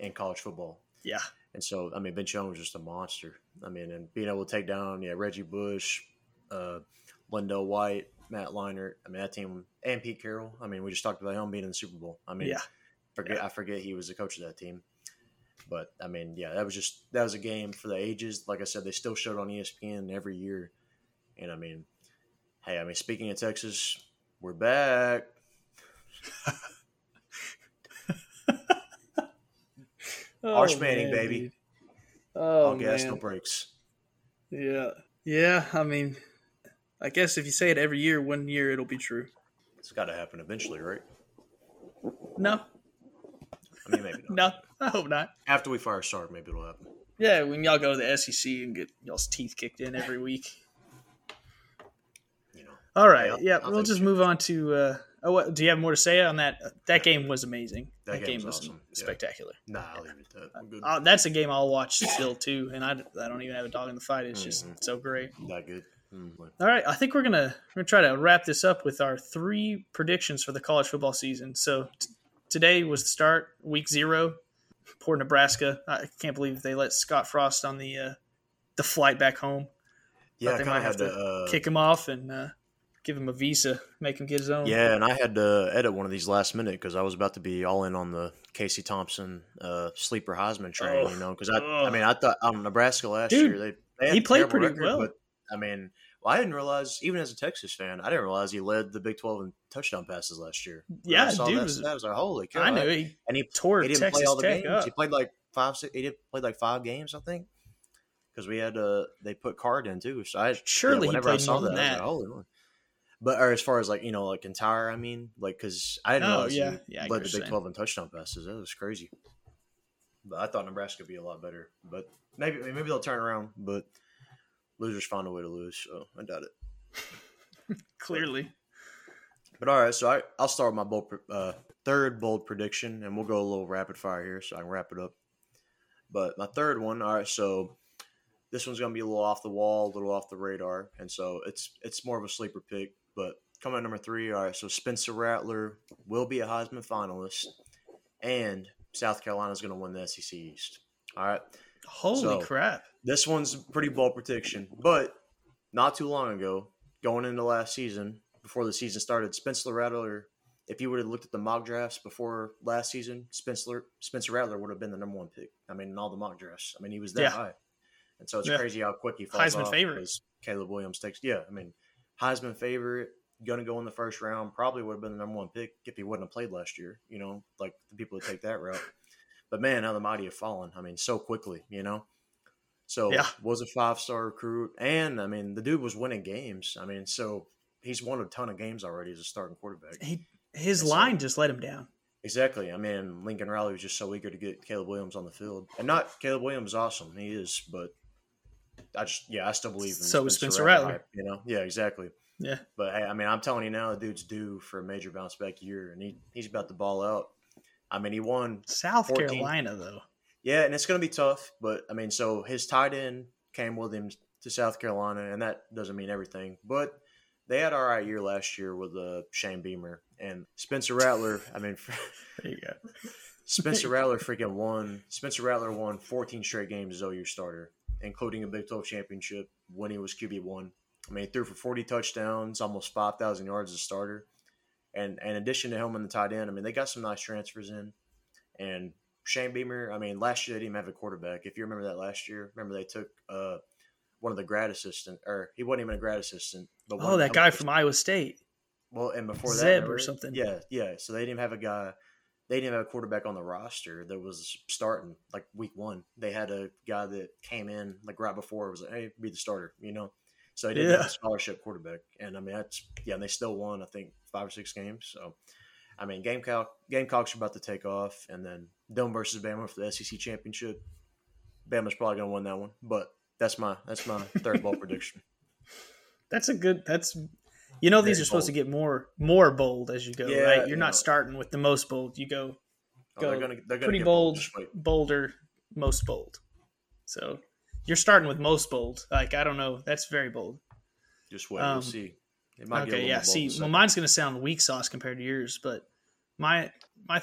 Speaker 2: and college football.
Speaker 1: Yeah.
Speaker 2: And so, I mean, Vince Young was just a monster. I mean, and being able to take down, yeah, Reggie Bush, uh, LenDale White, Matt Leinart. I mean, that team, and Pete Carroll. I mean, we just talked about him being in the Super Bowl. I mean,
Speaker 1: Yeah.
Speaker 2: forget
Speaker 1: Yeah.
Speaker 2: I forget he was the coach of that team. But I mean, yeah, that was just that was a game for the ages. Like I said, they still showed on ESPN every year. And I mean, hey, I mean, speaking of Texas, we're back. Arch oh, Manning, baby.
Speaker 1: Oh, dude. Oh
Speaker 2: All gas,
Speaker 1: man.
Speaker 2: no brakes.
Speaker 1: Yeah. Yeah. I mean, I guess if you say it every year, one year it'll be true.
Speaker 2: It's got to happen eventually, right?
Speaker 1: No.
Speaker 2: I mean, maybe not.
Speaker 1: No. I hope not.
Speaker 2: After we fire Sark, maybe it'll happen.
Speaker 1: Yeah, when y'all go to the SEC and get y'all's teeth kicked in every week.
Speaker 2: You know,
Speaker 1: All right.
Speaker 2: Yeah, I'll-
Speaker 1: yeah,
Speaker 2: I'll
Speaker 1: we'll just move on to. Uh, oh, what, do you have more to say on that? That game was amazing.
Speaker 2: That
Speaker 1: That,
Speaker 2: game was awesome. Yeah.
Speaker 1: spectacular.
Speaker 2: nah, I'll leave it at that. I'm good.
Speaker 1: Uh, that's a game I'll watch still too, and I, I don't even have a dog in the fight. It's just
Speaker 2: Mhm.
Speaker 1: so great.
Speaker 2: That good. Mm,
Speaker 1: All right, I think we're gonna we're gonna try to wrap this up with our three predictions for the college football season. So t- today was the start, week zero. Poor Nebraska. I can't believe they let Scott Frost on the uh, the flight back home.
Speaker 2: Yeah,
Speaker 1: they might have
Speaker 2: to. Uh,
Speaker 1: Kick him off and uh, give him a visa, make him get his own.
Speaker 2: yeah, and I had to edit one of these last minute because I was about to be all in on the Casey Thompson uh, sleeper Heisman train.
Speaker 1: Oh,
Speaker 2: you know, because I, I mean, I thought on Nebraska last
Speaker 1: Dude,
Speaker 2: year they, they had
Speaker 1: he played pretty well.
Speaker 2: But I mean, I didn't realize even as a Texas fan, I didn't realize he led the Big Twelve in touchdown passes last year. When
Speaker 1: Yeah,
Speaker 2: I saw
Speaker 1: dude
Speaker 2: that,
Speaker 1: was-
Speaker 2: I was like, holy cow!
Speaker 1: I knew he
Speaker 2: and he
Speaker 1: tore
Speaker 2: he didn't
Speaker 1: Texas
Speaker 2: play all the
Speaker 1: Tech
Speaker 2: games.
Speaker 1: up.
Speaker 2: He played like five, six. He did played like five games, I think, because we had uh they put Card in too. So I
Speaker 1: Surely he
Speaker 2: whenever I saw
Speaker 1: more than
Speaker 2: I
Speaker 1: that.
Speaker 2: like, holy Lord. But or as far as like you know like entire, I mean like because I didn't
Speaker 1: Oh,
Speaker 2: realize
Speaker 1: yeah.
Speaker 2: he
Speaker 1: Yeah,
Speaker 2: led the Big. Twelve in touchdown passes. That was crazy. But I thought Nebraska would be a lot better. But maybe maybe they'll turn around. But losers find a way to lose, so I doubt it.
Speaker 1: clearly.
Speaker 2: But all right, so I, I'll start with my bold, uh, third bold prediction, and we'll go a little rapid fire here so I can wrap it up. But my third one, all right, so this one's gonna be a little off the wall, a little off the radar, and so it's it's more of a sleeper pick. But coming at number three, all right, so Spencer Rattler will be a Heisman finalist, and South Carolina's gonna win the SEC East. All right,
Speaker 1: Holy
Speaker 2: So-
Speaker 1: crap!
Speaker 2: this one's pretty bold prediction, but not too long ago, going into last season, before the season started, Spencer Rattler, if you would have looked at the mock drafts before last season, Spencer Spencer Rattler would have been the number one pick. I mean, in all the mock drafts. I mean, he was that
Speaker 1: Yeah.
Speaker 2: high. And so it's
Speaker 1: Yeah.
Speaker 2: crazy how quick he falls
Speaker 1: Heisman
Speaker 2: off
Speaker 1: favorite.
Speaker 2: Caleb Williams takes yeah, I mean, Heisman favorite, gonna go in the first round, probably would have been the number one pick if he wouldn't have played last year, you know, like the people that take that route. But man, how the mighty have fallen. I mean, so quickly, you know. So
Speaker 1: Yeah.
Speaker 2: was a five star recruit, and I mean the dude was winning games. I mean, so he's won a ton of games already as a starting quarterback.
Speaker 1: He his
Speaker 2: sir.
Speaker 1: line just let him down.
Speaker 2: Exactly. I mean, Lincoln Riley was just so eager to get Caleb Williams on the field, and not Caleb Williams is awesome. He is, but I just yeah, I still believe in
Speaker 1: So is Spencer Rattler.
Speaker 2: You know, yeah, exactly.
Speaker 1: Yeah.
Speaker 2: But hey, I mean, I'm telling you now, the dude's due for a major bounce back year, and he he's about to ball out. I mean, he won
Speaker 1: South
Speaker 2: 14.
Speaker 1: Carolina though.
Speaker 2: yeah, and it's going to be tough, but I mean, so his tight end came with him to South Carolina, and that doesn't mean everything. But they had all right year last year with uh, Shane Beamer and Spencer Rattler. I mean,
Speaker 1: There you go.
Speaker 2: Spencer Rattler freaking won. Spencer Rattler won 14 straight games as OU starter, including a Big 12 championship when he was QB one. I mean, he threw for 40 touchdowns, almost 5,000 yards as a starter. And, in addition to him and the tight end, I mean, they got some nice transfers in. And Shane Beamer, I mean, last year they didn't even have a quarterback. If you remember that last year, remember they took uh, one of the grad assistant, or he wasn't even a grad assistant. But one
Speaker 1: Oh, that guy from Iowa State.
Speaker 2: well, and before that,
Speaker 1: Zeb or something.
Speaker 2: Yeah, yeah. So they didn't have a guy. They didn't have a quarterback on the roster that was starting like week one. They had a guy that came in like right before it was like, hey, be the starter, you know. So they didn't have a scholarship quarterback, and I mean that's yeah. And they still won, I think, five or six games. So, I mean, Gamecock Gamecocks are about to take off, and then Dome versus Bama for the SEC championship. Bama's probably going to win that one, but that's my that's my third ball prediction.
Speaker 1: That's a good. That's you know these
Speaker 2: Very
Speaker 1: are supposed to get more more bold as you go,
Speaker 2: Yeah,
Speaker 1: right? You're
Speaker 2: you
Speaker 1: not
Speaker 2: know.
Speaker 1: starting with the most bold. You go
Speaker 2: Oh,
Speaker 1: Go
Speaker 2: they're going to they're going
Speaker 1: pretty
Speaker 2: to
Speaker 1: bold,
Speaker 2: Just
Speaker 1: bolder, most bold. So you're starting with most bold. Like I don't know, that's very bold.
Speaker 2: Just wait.
Speaker 1: Um,
Speaker 2: we'll see.
Speaker 1: okay, yeah. See, well, mine's going to sound weak sauce compared to yours, but my my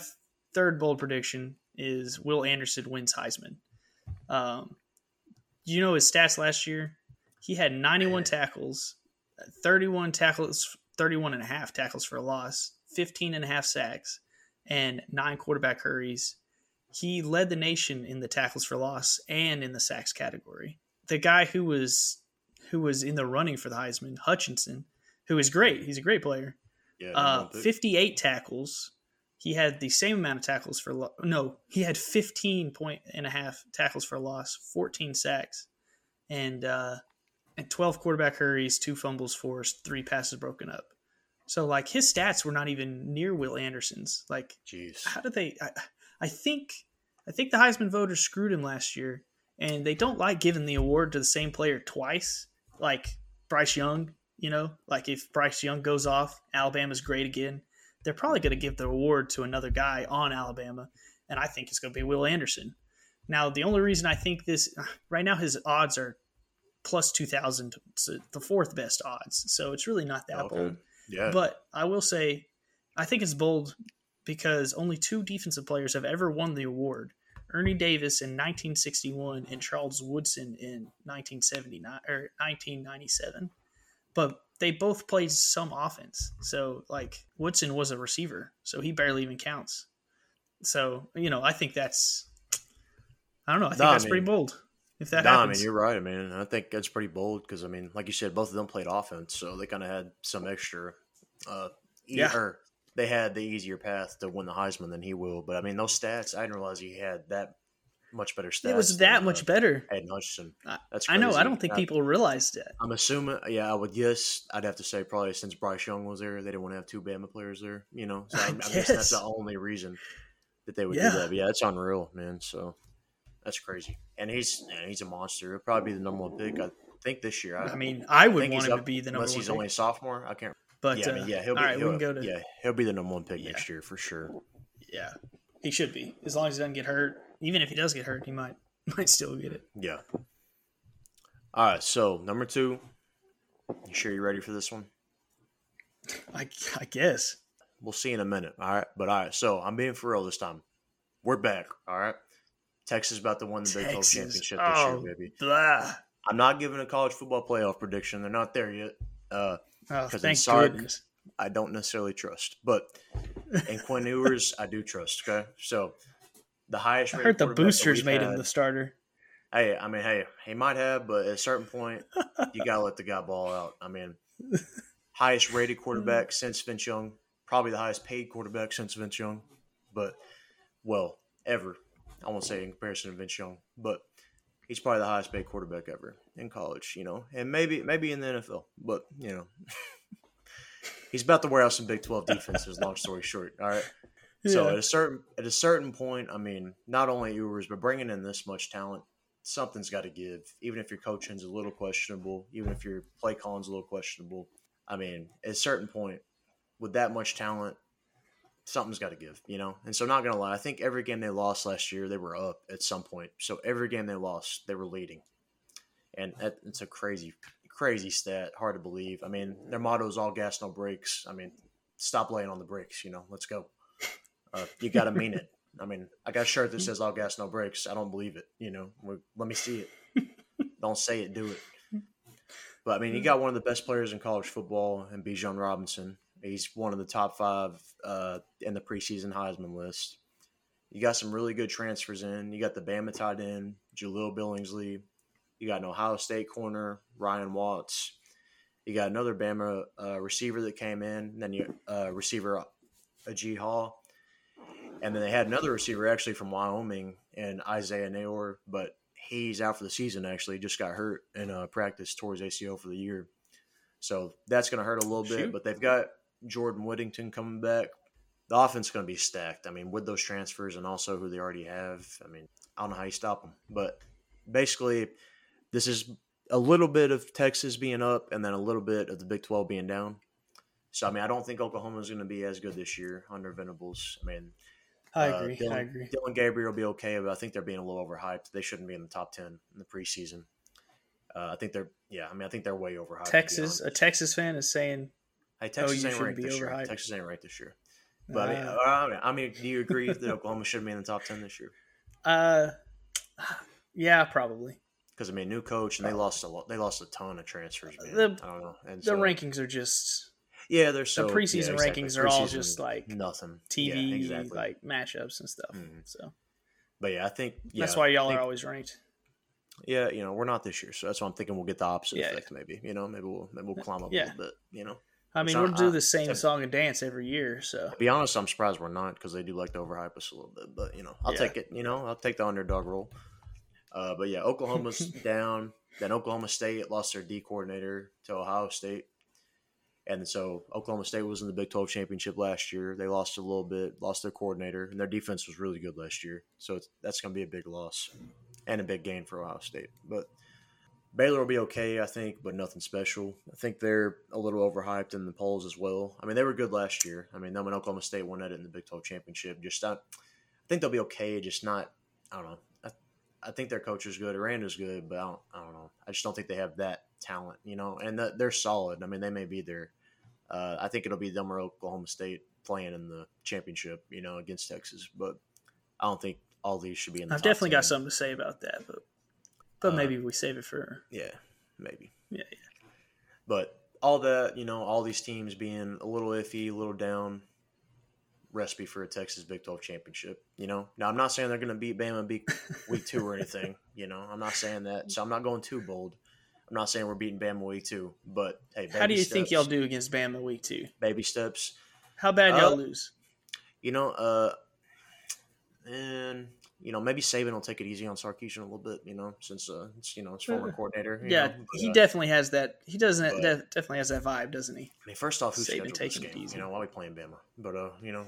Speaker 1: third bold prediction is Will Anderson wins Heisman. Um, you know his stats last year? He had 91 tackles, 31 tackles, 31 and a half tackles for a loss, 15 and a half sacks, and nine quarterback hurries. He led the nation in the tackles for loss and in the sacks category. The guy who was who was in the running for the Heisman, Hutchinson, who is great. He's a great player. Yeah, uh, 58 tackles. He had the same amount of tackles for lo- no, he had 15 point and a half tackles for loss, 14 sacks, and uh, and 12 quarterback hurries, two fumbles forced, three passes broken up. So like his stats were not even near Will Anderson's. Like,
Speaker 2: jeez,
Speaker 1: how did they? I, I think I think the Heisman voters screwed him last year, and they don't like giving the award to the same player twice. Like Bryce Young, you know, like if Bryce Young goes off, Alabama's great again. They're probably going to give the award to another guy on Alabama, and I think it's going to be Will Anderson. Now, the only reason I think this right now, his odds are plus two thousand, the fourth best odds. So it's really not that okay. bold.
Speaker 2: Yeah.
Speaker 1: But I will say, I think it's bold because only two defensive players have ever won the award. Ernie Davis in 1961 and Charles Woodson in 1979 or 1997. But they both played some offense. So like Woodson was a receiver, so he barely even counts. So, you know, I think that's I don't know, I think no, that's I mean, pretty bold. If that no, happens.
Speaker 2: I mean, you're right. I mean, I think that's pretty bold because I mean, like you said, both of them played offense, so they kind of had some extra uh yeah. Or they had the easier path to win the Heisman than he will. But I mean, those stats, I didn't realize he had that much better stats.
Speaker 1: It was that than, much uh, better.
Speaker 2: Hayden Hutchinson.
Speaker 1: That's crazy. I know. I don't think I, people realized it.
Speaker 2: I'm assuming. Yeah, I would guess. I'd have to say probably since Bryce Young was there, they didn't want to have two Bama players there. You know, so I, I, I guess that's the only reason that they would yeah. do that. But yeah, it's unreal, man. So that's crazy. And he's man, he's a monster. He'll probably be the number one pick. I think this year.
Speaker 1: I, I mean, I would want him up, to be the number
Speaker 2: unless
Speaker 1: one.
Speaker 2: he's pick. only a sophomore. I can't.
Speaker 1: But
Speaker 2: yeah,
Speaker 1: uh,
Speaker 2: I mean, yeah, he'll be. Right, he'll, go to, yeah, he'll be the number one pick yeah. next year for sure.
Speaker 1: Yeah, he should be as long as he doesn't get hurt. Even if he does get hurt, he might might still get it.
Speaker 2: Yeah. All right. So number two. You sure you're ready for this one?
Speaker 1: I I guess.
Speaker 2: We'll see in a minute. All right. But all right. So I'm being for real this time. We're back. All right. Texas about to win the Big 12 championship this oh, year, baby.
Speaker 1: Blah.
Speaker 2: I'm not giving a college football playoff prediction. They're not there yet. Uh,
Speaker 1: oh, thank Sark, goodness.
Speaker 2: I don't necessarily trust, but in Quinn Ewers, I do trust. Okay, so the highest.
Speaker 1: I heard the boosters made had, him the starter.
Speaker 2: Hey, I mean, hey, he might have, but at a certain point, you gotta let the guy ball out. I mean, highest rated quarterback since Vince Young, probably the highest paid quarterback since Vince Young, but well, ever. I won't say in comparison to Vince Young, but he's probably the highest paid quarterback ever in college, you know, and maybe maybe in the NFL, but you know, he's about to wear out some Big Twelve defenses. long story short, all right. Yeah. So at a certain at a certain point, I mean, not only Ewers, but bringing in this much talent, something's got to give. Even if your coaching's a little questionable, even if your play calling's a little questionable, I mean, at a certain point, with that much talent, something's got to give, you know. And so, not gonna lie, I think every game they lost last year, they were up at some point. So every game they lost, they were leading, and it's a crazy, crazy stat. Hard to believe. I mean, their motto is all gas, no brakes. I mean, stop laying on the brakes. You know, let's go. Uh, you got to mean it. I mean, I got a shirt that says all gas, no brakes. I don't believe it. You know, let me see it. don't say it, do it. But I mean, you got one of the best players in college football, and Bijan Robinson. He's one of the top five uh, in the preseason Heisman list. You got some really good transfers in. You got the Bama tight end, Jahleel Billingsley. You got an Ohio State corner, Ryan Watts. You got another Bama uh, receiver that came in. And then you uh, receiver Agiye Hall. And then they had another receiver actually from Wyoming and Isaiah Neyor, but he's out for the season actually. Just got hurt in uh, practice towards ACL for the year. So that's going to hurt a little bit. But they've got Jordan Whittington coming back, the offense is going to be stacked. I mean, with those transfers and also who they already have, I mean, I don't know how you stop them. But basically, this is a little bit of Texas being up and then a little bit of the Big 12 being down. So, I mean, I don't think Oklahoma is going to be as good this year under Venables. I mean,
Speaker 1: I uh, agree. Dillon, I agree.
Speaker 2: Dillon Gabriel will be okay, but I think they're being a little overhyped. They shouldn't be in the top 10 in the preseason. Uh, I think they're, yeah, I mean, I think they're way overhyped.
Speaker 1: Texas, a Texas fan is saying
Speaker 2: Hey, Texas
Speaker 1: OU
Speaker 2: ain't ranked this year.
Speaker 1: overhyped.
Speaker 2: Texas ain't ranked this year. But I, mean,
Speaker 1: Uh,
Speaker 2: I mean, I mean, do you agree that Oklahoma should be in the top ten this year?
Speaker 1: Uh, yeah, probably.
Speaker 2: Because I mean, new coach and they lost a lot. They lost a ton of transfers. Man.
Speaker 1: The-
Speaker 2: I don't know. And
Speaker 1: The
Speaker 2: so,
Speaker 1: rankings are just
Speaker 2: yeah, they're so
Speaker 1: the preseason
Speaker 2: yeah, exactly.
Speaker 1: rankings are all just like
Speaker 2: nothing.
Speaker 1: TV,
Speaker 2: yeah, exactly.
Speaker 1: like matchups and stuff.
Speaker 2: Mhm.
Speaker 1: So
Speaker 2: But yeah, I think yeah,
Speaker 1: that's why y'all
Speaker 2: think-
Speaker 1: are always ranked.
Speaker 2: Yeah, you know, we're not this year, so that's why I'm thinking we'll get the opposite effect. Maybe you know, maybe we'll maybe we'll climb up a little bit. You know,
Speaker 1: I mean, we'll do the same
Speaker 2: to-
Speaker 1: song and dance every year. So
Speaker 2: to be honest, I'm surprised we're not because they do like to overhype us a little bit. But you know, I'll
Speaker 1: Yeah.
Speaker 2: take it. You know, I'll take the underdog role. Uh, but yeah, Oklahoma's down. Then Oklahoma State lost their D coordinator to Ohio State, and so Oklahoma State was in the Big 12 championship last year. They lost a little bit, lost their coordinator, and their defense was really good last year. So it's, that's going to be a big loss and a big gain for Ohio State. But Baylor will be okay, I think, but nothing special. I think they're a little overhyped in the polls as well. I mean, they were good last year. I mean, them and Oklahoma State won it in the Big 12 championship. Just not, I think they'll be okay, just not, I don't know. I, I think their coach is good. Aranda's good, but I don't, I don't know. I just don't think they have that talent, you know, and that they're solid. I mean, they may be there. Uh, I think it'll be them or Oklahoma State playing in the championship, you know, against Texas, but I don't think all these should be in the
Speaker 1: I've definitely got something to say about that, but but
Speaker 2: Uh,
Speaker 1: maybe we save it for
Speaker 2: Yeah, maybe.
Speaker 1: yeah. Yeah.
Speaker 2: But all that, you know, all these teams being a little iffy, a little down, recipe for a Texas Big 12 championship. You know, now I'm not saying they're going to beat Bama week, week two or anything. You know, I'm not saying that. So I'm not going too bold. I'm not saying we're beating Bama week two, but hey,
Speaker 1: How do you
Speaker 2: baby
Speaker 1: think y'all do against Bama week two?
Speaker 2: Baby steps.
Speaker 1: How bad
Speaker 2: Uh,
Speaker 1: y'all lose?
Speaker 2: You know, uh, and you know maybe Saban will take it easy on Sarkisian a little bit. You know, since uh, it's you know his former coordinator. you
Speaker 1: Yeah,
Speaker 2: know, but,
Speaker 1: he
Speaker 2: uh,
Speaker 1: definitely has that. He doesn't
Speaker 2: but-
Speaker 1: def- definitely has that vibe, doesn't he?
Speaker 2: I mean, first off, who's
Speaker 1: Saban taking it
Speaker 2: game?
Speaker 1: easy.
Speaker 2: You know, why we playing Bama? But uh, you know,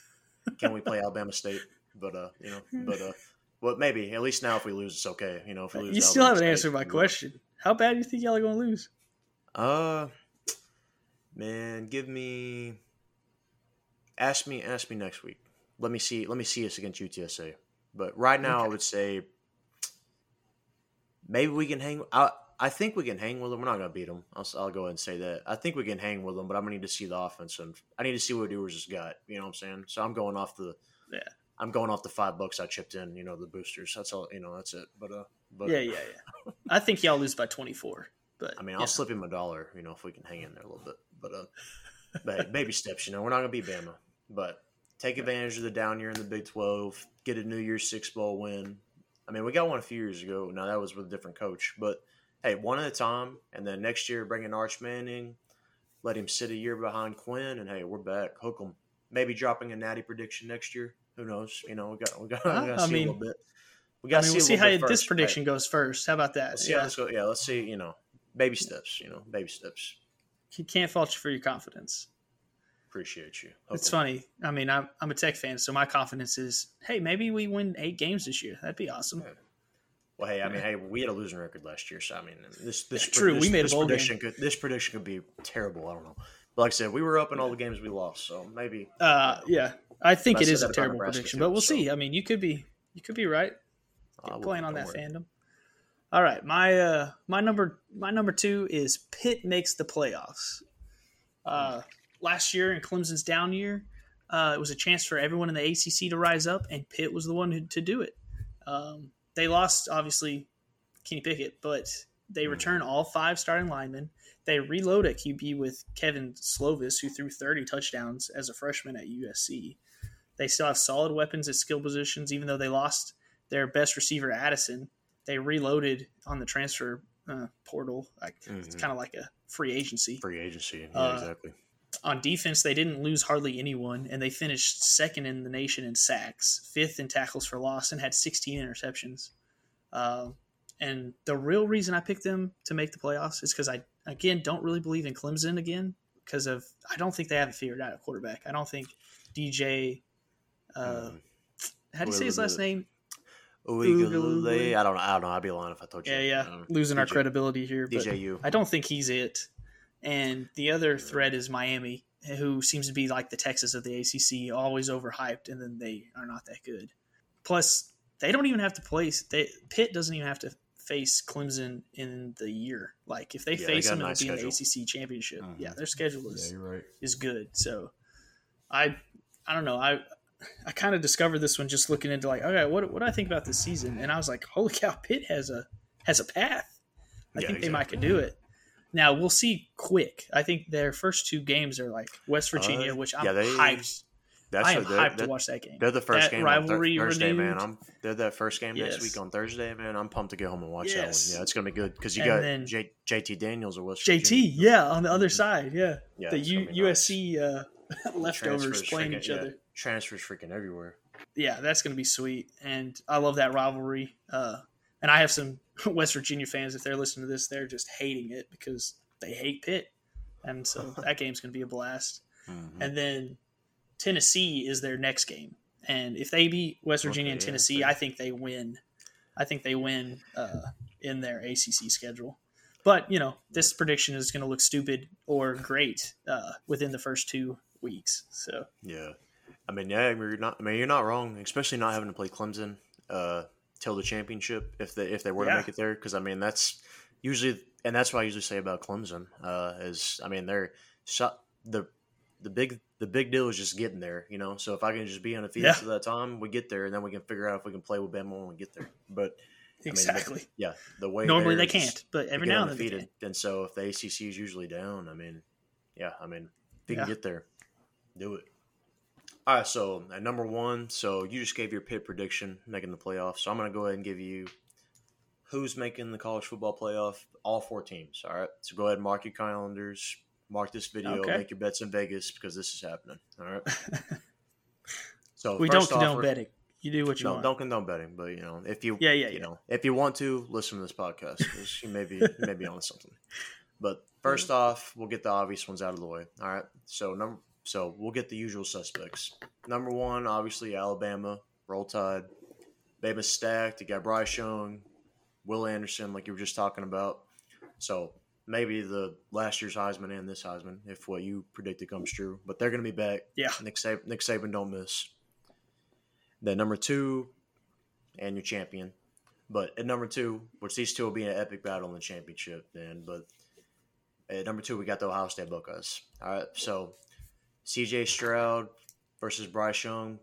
Speaker 2: can we play Alabama State? But uh, you know, but uh, well, maybe at least now if we lose, it's okay. You know, if we lose,
Speaker 1: You still
Speaker 2: Alabama
Speaker 1: haven't
Speaker 2: State,
Speaker 1: answered my question. How bad do you think y'all are going to lose?
Speaker 2: Uh, man, give me. Ask me, ask me next week. Let me see. Let me see us against UTSA. But right now, I would say maybe we can hang. I I think we can hang with them. We're not gonna beat them. I'll, I'll go ahead and say that. I think we can hang with them, but I'm gonna need to see the offense and I need to see what Ewers has got. You know what I'm saying? So I'm going off the.
Speaker 1: Yeah.
Speaker 2: I'm going off the five bucks I chipped in. You know the boosters. That's all. You know that's it. But uh, but
Speaker 1: yeah, yeah, yeah. I think y'all lose by 24. But
Speaker 2: I mean,
Speaker 1: yeah.
Speaker 2: I'll slip him a dollar, you know, if we can hang in there a little bit. But uh, but baby steps, you know, we're not gonna beat Bama, but take advantage of the down year in the Big Twelve, get a New Year's Six bowl win. I mean, we got one a few years ago. Now that was with a different coach, but hey, one at a time, and then next year bring in Arch Manning, let him sit a year behind Quinn, and hey, we're back. Hook 'em. Maybe dropping a natty prediction next year. Who knows? You know, we got we got, we got to
Speaker 1: I
Speaker 2: see
Speaker 1: mean-
Speaker 2: a little bit. We got to
Speaker 1: mean,
Speaker 2: see,
Speaker 1: we'll see how
Speaker 2: bit
Speaker 1: this
Speaker 2: first.
Speaker 1: prediction goes first. How about that?
Speaker 2: Yeah, let's
Speaker 1: Yeah.
Speaker 2: this go. Yeah, let's see. You know, baby steps. You know, baby steps.
Speaker 1: He can't fault you for your confidence.
Speaker 2: Appreciate you.
Speaker 1: It's funny. I mean, I'm, I'm a tech fan, so my confidence is, hey, maybe we win eight games this year. That'd be awesome.
Speaker 2: Well, hey, I mean, hey, we had a losing record last year, so I mean, this this
Speaker 1: True,
Speaker 2: This,
Speaker 1: we made a
Speaker 2: this
Speaker 1: bowl
Speaker 2: prediction could this prediction could be terrible. I don't know, but like I said, we were up in all the games we lost, so maybe.
Speaker 1: Uh, yeah, I think it is a terrible prediction,
Speaker 2: too,
Speaker 1: but we'll
Speaker 2: so-
Speaker 1: see. I mean, you could be, you could be right.
Speaker 2: Will,
Speaker 1: playing on that
Speaker 2: worry.
Speaker 1: fandom. All right, my uh, my number my number two is Pitt makes the playoffs. Uh, last year in Clemson's down year, uh, it was a chance for everyone in the ACC to rise up, and Pitt was the one who, to do it. Um, they lost obviously Kenny Pickett, but they return all five starting linemen. They reload at QB with Kedon Slovis, who threw 30 touchdowns as a freshman at USC. They still have solid weapons at skill positions, even though they lost their best receiver, Addison. They reloaded on the transfer uh, portal. Like, It's
Speaker 2: Mhm.
Speaker 1: kind of like a free agency.
Speaker 2: Free agency, yeah,
Speaker 1: Uh,
Speaker 2: exactly.
Speaker 1: On defense, they didn't lose hardly anyone, and they finished second in the nation in sacks, fifth in tackles for loss, and had 16 interceptions. Um, and the real reason I picked them to make the playoffs is because I, again, don't really believe in Clemson again because of I don't think they have it figured out at quarterback. I don't think DJ. Uh,
Speaker 2: Mhm.
Speaker 1: How do you say his last name?
Speaker 2: Uigalule. I don't know. I don't know. I'd be lying if I told you.
Speaker 1: Yeah, yeah. Losing our credibility here. But
Speaker 2: DJU.
Speaker 1: I don't think he's it. And the other threat is Miami, who seems to be like the Texas of the ACC, always overhyped, and then they are not that good. Plus, they don't even have to place. They, Pitt doesn't even have to face Clemson in the year. Like if they yeah, face they them, it'll be in the ACC championship. Mm-hmm. Yeah, their schedule is yeah, right. is good. So I I don't know. I I kind of discovered this one just looking into like, okay, what what do I think about this season? And I was like, holy cow, Pitt has a has a path. I yeah, think exactly. they might could do it. Now we'll see quick. I think their first two games are like West Virginia, uh, which I'm yeah, they, hyped. That's I am hyped to watch that game.
Speaker 2: They're the first that game rivalry on th- Thursday, renewed. man. I'm they're that first game yes. next week on Thursday, man. I'm pumped to get home and watch yes. that one. Yeah, it's gonna be good because you and got J- JT Daniels or West Virginia.
Speaker 1: JT, Virginia. yeah, on the other side, yeah. yeah the U- USC uh, leftovers playing each other.
Speaker 2: Transfers freaking everywhere.
Speaker 1: Yeah, that's gonna be sweet, and I love that rivalry. Uh, and I have some West Virginia fans. If they're listening to this, they're just hating it because they hate Pitt, and so that game's gonna be a blast. Mm-hmm. And then Tennessee is their next game, and if they beat West Virginia okay, and Tennessee, yeah, I think they win. I think they win uh, in their ACC schedule. But you know, this prediction is going to look stupid or great uh, within the first two weeks. So
Speaker 2: yeah, I mean, yeah, you're not. I mean, you're not wrong, especially not having to play Clemson uh, till the championship if they if they were yeah. to make it there. Because I mean, that's usually, and that's what I usually say about Clemson uh, is, I mean, they're the the big the big deal is just getting there, you know. So if I can just be undefeated yeah. to that time, we get there, and then we can figure out if we can play with Bama when we get there. But
Speaker 1: exactly,
Speaker 2: I mean, yeah, the way
Speaker 1: normally they can't, but every now and then
Speaker 2: defeated. And so if the ACC is usually down, I mean, yeah, I mean, if you yeah. can get there, do it. All right, so at number one, so you just gave your pit prediction making the playoffs. So I'm going to go ahead and give you who's making the college football playoff. All four teams. All right, so go ahead and mark your calendars mark this video, okay. make your bets in Vegas because this is happening. All right.
Speaker 1: so we don't condone offer, betting. You do what you
Speaker 2: no,
Speaker 1: want.
Speaker 2: Don't condone betting, but you know if you
Speaker 1: yeah yeah
Speaker 2: you
Speaker 1: yeah.
Speaker 2: know if you want to listen to this podcast because you may be you may be on something. But first mm-hmm. off, we'll get the obvious ones out of the way. All right. So number so we'll get the usual suspects. Number one, obviously Alabama, Roll Tide. Bama's stacked. You got Bryce Young, Will Anderson, like you were just talking about. So maybe the last year's Heisman and this Heisman, if what you predicted comes true. But they're going to be back.
Speaker 1: Yeah.
Speaker 2: Nick Saban, Nick Saban don't miss. Then number two, and your champion. But at number two, which these two will be an epic battle in the championship, then. But at number two, we got the Ohio State Buckeyes. All right, so C.J. Stroud versus Bryce Young,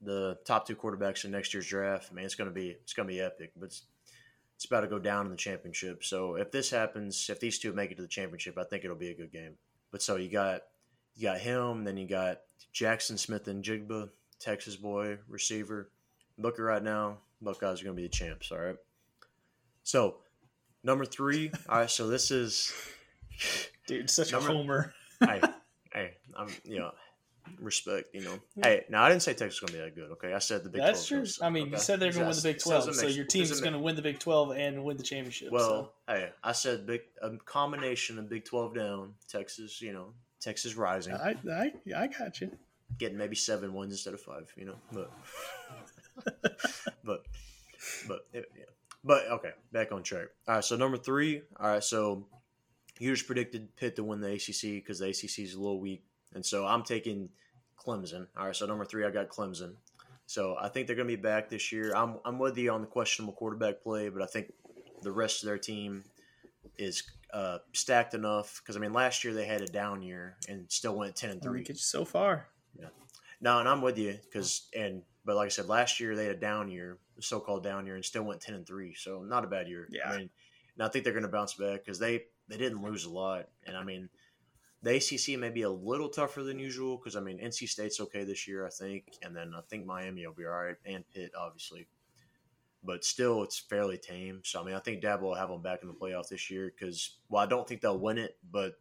Speaker 2: the top two quarterbacks in next year's draft. I mean, it's gonna be it's gonna be epic. But it's it's about to go down in the championship. So if this happens, if these two make it to the championship, I think it'll be a good game. But so you got you got him, then you got Jaxon Smith-Njigba, Texas boy receiver. Looking right now, Buckeyes are going to be the champs. All right. So number three. all right. So this is
Speaker 1: dude, such number, a homer.
Speaker 2: hey, I'm you know respect, you know. Hey, now I didn't say Texas is going to be that good. Okay, I said the Big.
Speaker 1: That's 12 true. I mean, okay? you said they're going to win the Big Twelve, so your team is going to win the Big Twelve and win the championship.
Speaker 2: Well,
Speaker 1: so.
Speaker 2: hey, I said big a combination of Big Twelve down, Texas. You know, Texas rising.
Speaker 1: I I I got you.
Speaker 2: Getting maybe seven wins instead of five. You know, but but but yeah. But okay, back on track. All right, so number three. All right, so you just predicted Pitt to win the ACC because the ACC is a little weak. And so I'm taking Clemson. All right, so number three, I got Clemson. So I think they're going to be back this year. I'm, I'm with you on the questionable quarterback play, but I think the rest of their team is uh, stacked enough. Because I mean, last year they had a down year and still went ten and three.
Speaker 1: Get you so far.
Speaker 2: Yeah. No, and I'm with you because and but like I said, last year they had a down year, so-called down year, and still went ten and three. So not a bad year.
Speaker 1: Yeah.
Speaker 2: I mean, and I think they're going to bounce back because they they didn't lose a lot, and I mean the ACC may be a little tougher than usual because I mean NC State's okay this year, I think, and then I think Miami will be all right, and Pitt obviously, but still it's fairly tame. So I mean I think Dabo will have them back in the playoff this year because well I don't think they'll win it, but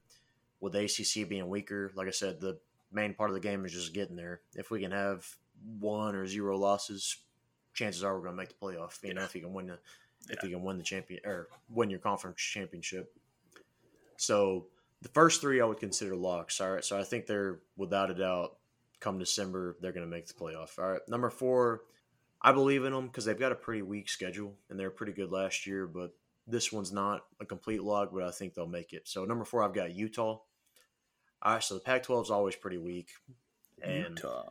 Speaker 2: with the ACC being weaker, like I said, the main part of the game is just getting there. If we can have one or zero losses, chances are we're going to make the playoff. You know, if you can win the if yeah. you can win the champion or win your conference championship. So the first three I would consider locks. All right, so I think they're without a doubt come December they're going to make the playoff. All right, number four, I believe in them because they've got a pretty weak schedule and they're pretty good last year, but this one's not a complete lock, but I think they'll make it. So number four, I've got Utah. All right, so the Pac-12 is always pretty weak, and Utah.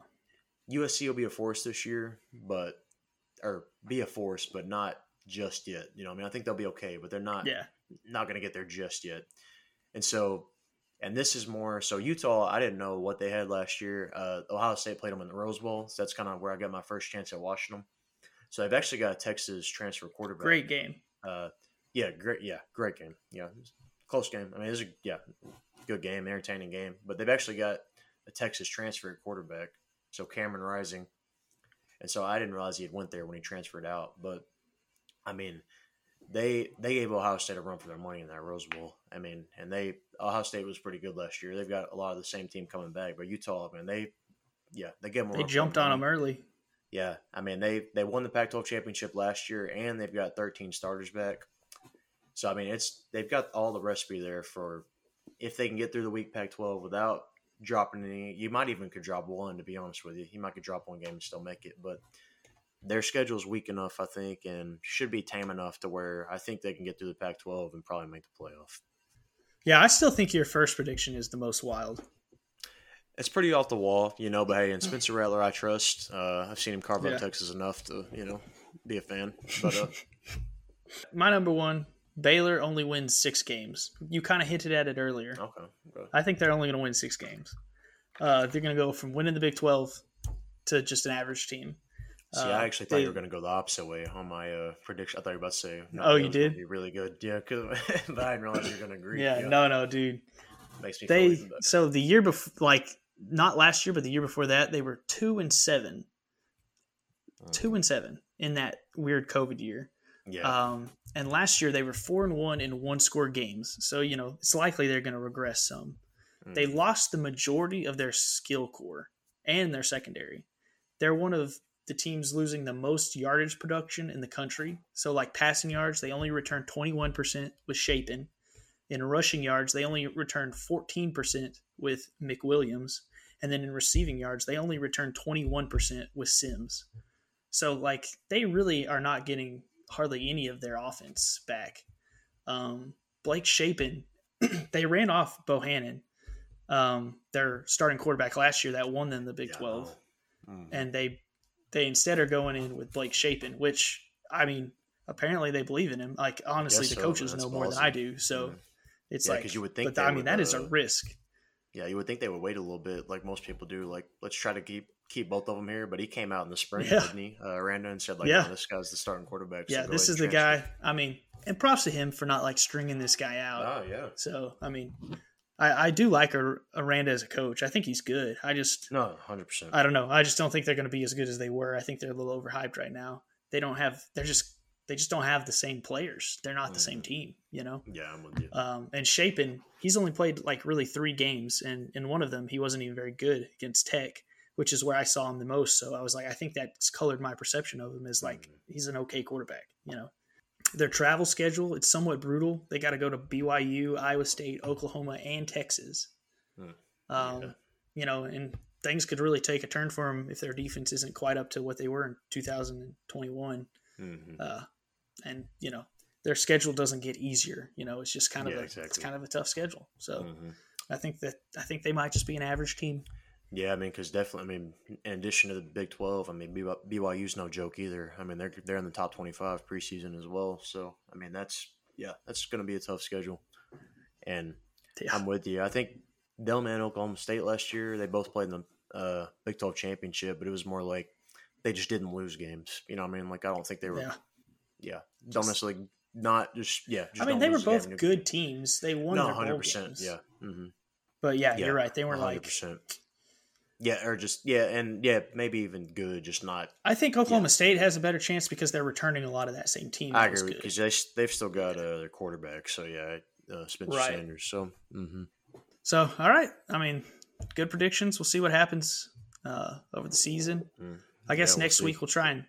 Speaker 2: USC will be a force this year, but or be a force, but not just yet. You know, I mean, I think they'll be okay, but they're not.
Speaker 1: Yeah.
Speaker 2: Not going to get there just yet. And so, and this is more so Utah. I didn't know what they had last year. Uh, Ohio State played them in the Rose Bowl, so that's kind of where I got my first chance at watching them. So they've actually got a Texas transfer quarterback.
Speaker 1: Great game.
Speaker 2: Uh, yeah, great. Yeah, great game. Yeah, close game. I mean, it's a yeah, good game, entertaining game. But they've actually got a Texas transfer quarterback, so Cameron Rising, and so I didn't realize he had went there when he transferred out. But I mean, they they gave Ohio State a run for their money in that Rose Bowl. I mean, and they Ohio State was pretty good last year. They've got a lot of the same team coming back, but Utah, I mean, they yeah, they gave them.
Speaker 1: they jumped on them early.
Speaker 2: Yeah, I mean they they won the Pac-12 championship last year, and they've got 13 starters back. So I mean, it's they've got all the recipe there for if they can get through the week Pac-12 without dropping any. You might even could drop one to be honest with you. You might could drop one game and still make it, but their schedule is weak enough, I think, and should be tame enough to where I think they can get through the Pac-12 and probably make the playoff.
Speaker 1: Yeah, I still think your first prediction is the most wild.
Speaker 2: It's pretty off the wall, you know. But hey, and Spencer Rattler, I trust. Uh, I've seen him carve yeah. up Texas enough to, you know, be a fan. But uh,
Speaker 1: my number one, Baylor only wins six games. You kind of hinted at it earlier.
Speaker 2: Okay. okay.
Speaker 1: I think they're only going to win six games. Uh, they're going to go from winning the Big Twelve to just an average team.
Speaker 2: See, I uh, actually thought they, you were going to go the opposite way on my uh, prediction. I thought you were about to say,
Speaker 1: no, "Oh, you did?
Speaker 2: Be really good." Yeah, cause, but I didn't realize you were going to agree.
Speaker 1: Yeah, yeah, no, no, dude. Makes me they so the year before, like not last year, but the year before that, they were two and seven, oh. two and seven in that weird COVID year.
Speaker 2: Yeah.
Speaker 1: Um, and last year they were four and one in one score games, so you know it's likely they're going to regress some. Mm. They lost the majority of their skill core and their secondary. They're one of the teams losing the most yardage production in the country. So, like passing yards, they only returned 21% with Shapen. In rushing yards, they only returned 14% with McWilliams. And then in receiving yards, they only returned 21% with Sims. So, like, they really are not getting hardly any of their offense back. Um, Blake Shapen, they ran off Bohanon, um, their starting quarterback last year that won them the Big yeah. 12. Mm-hmm. And they they instead are going in with Blake Shapen, which I mean, apparently they believe in him. Like honestly, the so, coaches know more awesome. than I do. So mm-hmm. it's yeah, like you would think. But I mean, would, that uh, is a risk.
Speaker 2: Yeah, you would think they would wait a little bit, like most people do. Like, let's try to keep keep both of them here. But he came out in the spring, yeah. didn't he? Uh, Randa and said, like, yeah. this guy's the starting quarterback.
Speaker 1: So yeah, this is the guy. I mean, and props to him for not like stringing this guy out.
Speaker 2: Oh yeah.
Speaker 1: So I mean, I, I do like Aranda as a coach. I think he's good. I just
Speaker 2: no, hundred percent.
Speaker 1: I don't know. I just don't think they're going to be as good as they were. I think they're a little overhyped right now. They don't have. They're just. They just don't have the same players. They're not mm the same mm-hmm. team. You know.
Speaker 2: Yeah, I'm with you.
Speaker 1: Um, and Shapen, he's only played like really three games, and in one of them, he wasn't even very good against Tech, which is where I saw him the most. So I was like, I think that's colored my perception of him as like mm he's an okay quarterback. You know their travel schedule it's somewhat brutal. They got to go to BYU, Iowa State, Oklahoma, and Texas. Hmm. Um, yeah. You know, and things could really take a turn for them if their defense isn't quite up to what they were in 2021. Mm-hmm. Uh, and you know, their schedule doesn't get easier. You know, it's just kind of yeah, a, exactly. it's kind of a tough schedule. So mm-hmm. I think that I think they might just be an average team.
Speaker 2: Yeah, I mean, because definitely, I mean, in addition to the Big Twelve, I mean, BYU's no joke either. I mean, they're they're in the top twenty-five preseason as well. So, I mean, that's yeah, that's going to be a tough schedule. And yeah. I'm with you. I think Delman and Oklahoma State last year, they both played in the uh, Big Twelve championship, but it was more like they just didn't lose games. You know, I mean, like I don't think they were. Yeah, yeah don't necessarily not just yeah. Just
Speaker 1: I mean, they were both good teams. They won. No, hundred
Speaker 2: percent. Yeah. Mm-hmm.
Speaker 1: But yeah, yeah, you're right. They were 100%. like
Speaker 2: yeah, or just yeah, and yeah, maybe even good, just not.
Speaker 1: I think Oklahoma yeah. State has a better chance because they're returning a lot of that same team.
Speaker 2: I agree because they they've still got uh, their quarterback, so yeah, uh, Spencer right. Sanders. So, mm-hmm.
Speaker 1: so all right. I mean, good predictions. We'll see what happens uh, over the season. Mm. I guess yeah, next we'll week we'll try and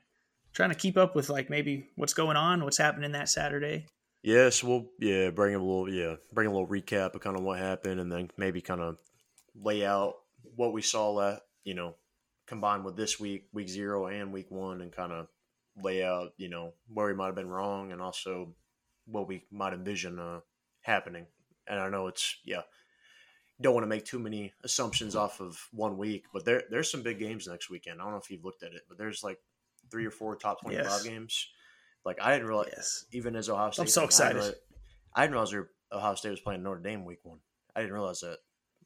Speaker 1: trying to keep up with like maybe what's going on, what's happening that Saturday.
Speaker 2: Yes, we'll yeah bring a little yeah bring a little recap of kind of what happened, and then maybe kind of lay out what we saw that you know combined with this week, week zero and week one, and kind of lay out you know where we might have been wrong and also what we might envision uh, happening. And I know it's yeah, don't want to make too many assumptions off of one week, but there there's some big games next weekend. I don't know if you've looked at it, but there's like three or four top twenty five yes. games. Like I didn't realize,
Speaker 1: Yes.
Speaker 2: even as Ohio State,
Speaker 1: I'm so
Speaker 2: fan, I didn't
Speaker 1: excited.
Speaker 2: realize- I didn't realize Ohio State was playing Notre Dame week one. I didn't realize that.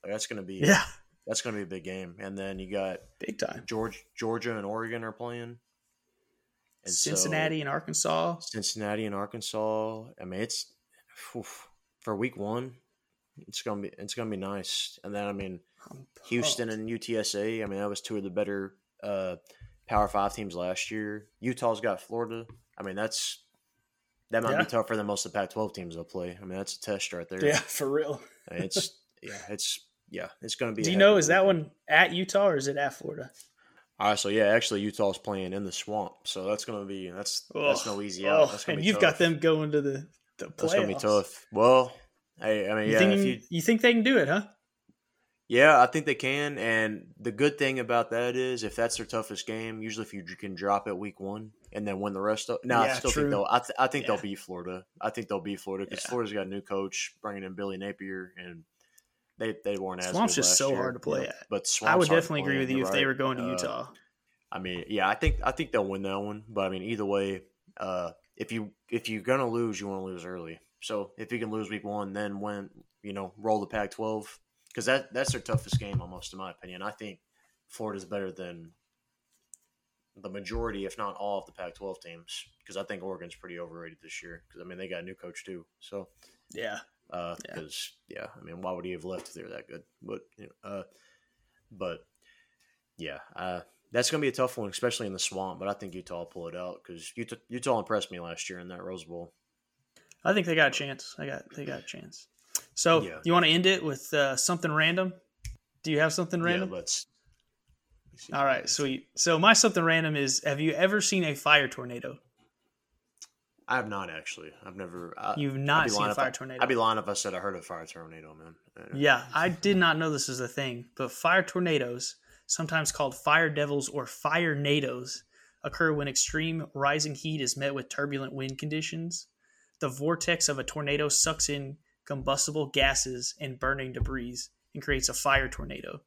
Speaker 2: Like, that's gonna be
Speaker 1: Yeah.
Speaker 2: That's gonna be a big game. And then you got
Speaker 1: Big time.
Speaker 2: George, Georgia, and Oregon are playing. And so-
Speaker 1: Cincinnati and Arkansas.
Speaker 2: Cincinnati and Arkansas. I mean, it's oof, for week one. It's gonna be it's gonna be nice. And then I mean, Houston and UTSA. I mean, that was two of the better uh, Power Five teams last year. Utah's got Florida. I mean, that's that might
Speaker 1: Yeah.
Speaker 2: be tougher than most of the Pac-12 teams they'll play. I mean, that's a test right there.
Speaker 1: Yeah, for real.
Speaker 2: It's yeah, it's yeah, it's gonna be.
Speaker 1: Do you know is that one at Utah or is it at Florida?
Speaker 2: All right, so yeah, actually, Utah's playing in the swamp, so that's gonna be that's that's no easy
Speaker 1: oh,
Speaker 2: out. Oh,
Speaker 1: and
Speaker 2: be
Speaker 1: you've
Speaker 2: tough.
Speaker 1: got them going to the the playoffs.
Speaker 2: That's gonna be tough. Well, hey, I mean,
Speaker 1: You
Speaker 2: yeah,
Speaker 1: think
Speaker 2: if
Speaker 1: you,
Speaker 2: you
Speaker 1: think they can do it, huh?
Speaker 2: Yeah, I think they can. And the good thing about that is, if that's their toughest game, usually if you can drop it week one and then win the rest of. No, I still
Speaker 1: true.
Speaker 2: think they'll. I, th- I think
Speaker 1: Yeah.
Speaker 2: they'll beat Florida. I think they'll beat Florida because
Speaker 1: Yeah.
Speaker 2: Florida's got a new coach, bringing in Billy Napier, and they they weren't as
Speaker 1: Swamp's just so
Speaker 2: year,
Speaker 1: hard to play
Speaker 2: you know,
Speaker 1: at.
Speaker 2: But
Speaker 1: I would definitely agree with you if they were going to
Speaker 2: Uh,
Speaker 1: Utah.
Speaker 2: I mean, yeah, I think I think they'll win that one. But I mean, either way, uh, if you if you're gonna lose, you want to lose early. So if you can lose week one, then win, you know, roll the Pac-12 because that that's their toughest game almost, in my opinion. I think Florida's better than the majority, if not all, of the Pac-12 teams because I think Oregon's pretty overrated this year because I mean they got a new coach too. So
Speaker 1: Yeah.
Speaker 2: Uh,
Speaker 1: Yeah.
Speaker 2: because yeah. I mean, why would he have left if they were that good? But you know, uh, but yeah, uh, that's gonna be a tough one, especially in the swamp. But I think Utah will pull it out because Utah, Utah impressed me last year in that Rose Bowl.
Speaker 1: I think they got a chance. I got they got a chance. So
Speaker 2: Yeah.
Speaker 1: you want to end it with uh, something random? Do you have something random?
Speaker 2: Yeah, let's. let me see.
Speaker 1: All right, sweet. So my something random is: Have you ever seen a fire tornado?
Speaker 2: I have not actually. I've never. I,
Speaker 1: You've not seen a fire
Speaker 2: I-
Speaker 1: tornado.
Speaker 2: I'd be lying if I said I heard of a fire tornado, man. Uh,
Speaker 1: Yeah, I did not know this was a thing, but fire tornadoes, sometimes called fire devils or fire nados, occur when extreme rising heat is met with turbulent wind conditions. The vortex of a tornado sucks in combustible gases and burning debris and creates a fire tornado.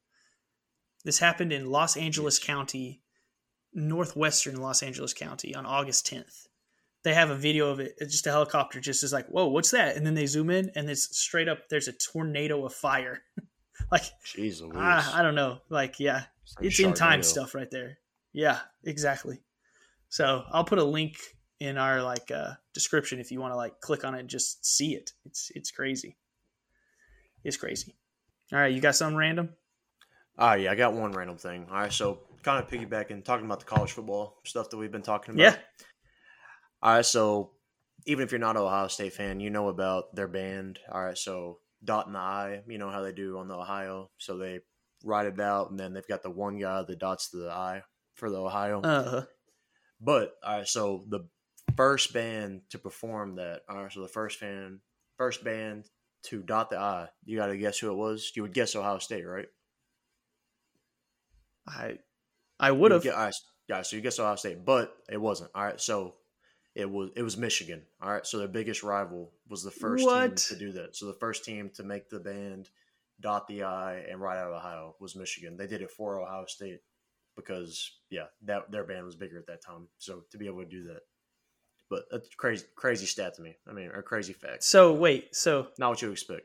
Speaker 1: This happened in Los Angeles County, northwestern Los Angeles County, on August 10th. They have a video of it. It's just a helicopter, just is like, whoa, what's that? And then they zoom in, and it's straight up. There's a tornado of fire. like,
Speaker 2: Jeez.
Speaker 1: I, don't know. Like, yeah,
Speaker 2: like
Speaker 1: it's in time stuff right there. Yeah, exactly. So I'll put a link in our like uh, description if you want to like click on it and just see it. It's it's crazy. It's crazy. All right, you got something random?
Speaker 2: Ah, yeah, I got one random thing. All right, so kind of piggybacking, talking about the college football stuff that we've been talking about.
Speaker 1: Yeah.
Speaker 2: All right, so even if you're not an Ohio State fan, you know about their band. All right, so dot in the I, you know how they do on the Ohio. So they write it out, and then they've got the one guy that dots the I for the Ohio.
Speaker 1: Uh, huh.
Speaker 2: But all right, so the first band to perform that, all right, so the first fan, first band to dot the I, you got to guess who it was. You would guess Ohio State, right?
Speaker 1: I I would have.
Speaker 2: All right, yeah, so you guess Ohio State, but it wasn't. All right, so it was it was Michigan. All right, so their biggest rival was the first
Speaker 1: What?
Speaker 2: team to do that. So the first team to make the band dot the I and write out of Ohio was Michigan. They did it for Ohio State because yeah, that their band was bigger at that time. So to be able to do that, but that's crazy crazy stat to me. I mean, or crazy fact.
Speaker 1: So wait, so
Speaker 2: Not what you expect.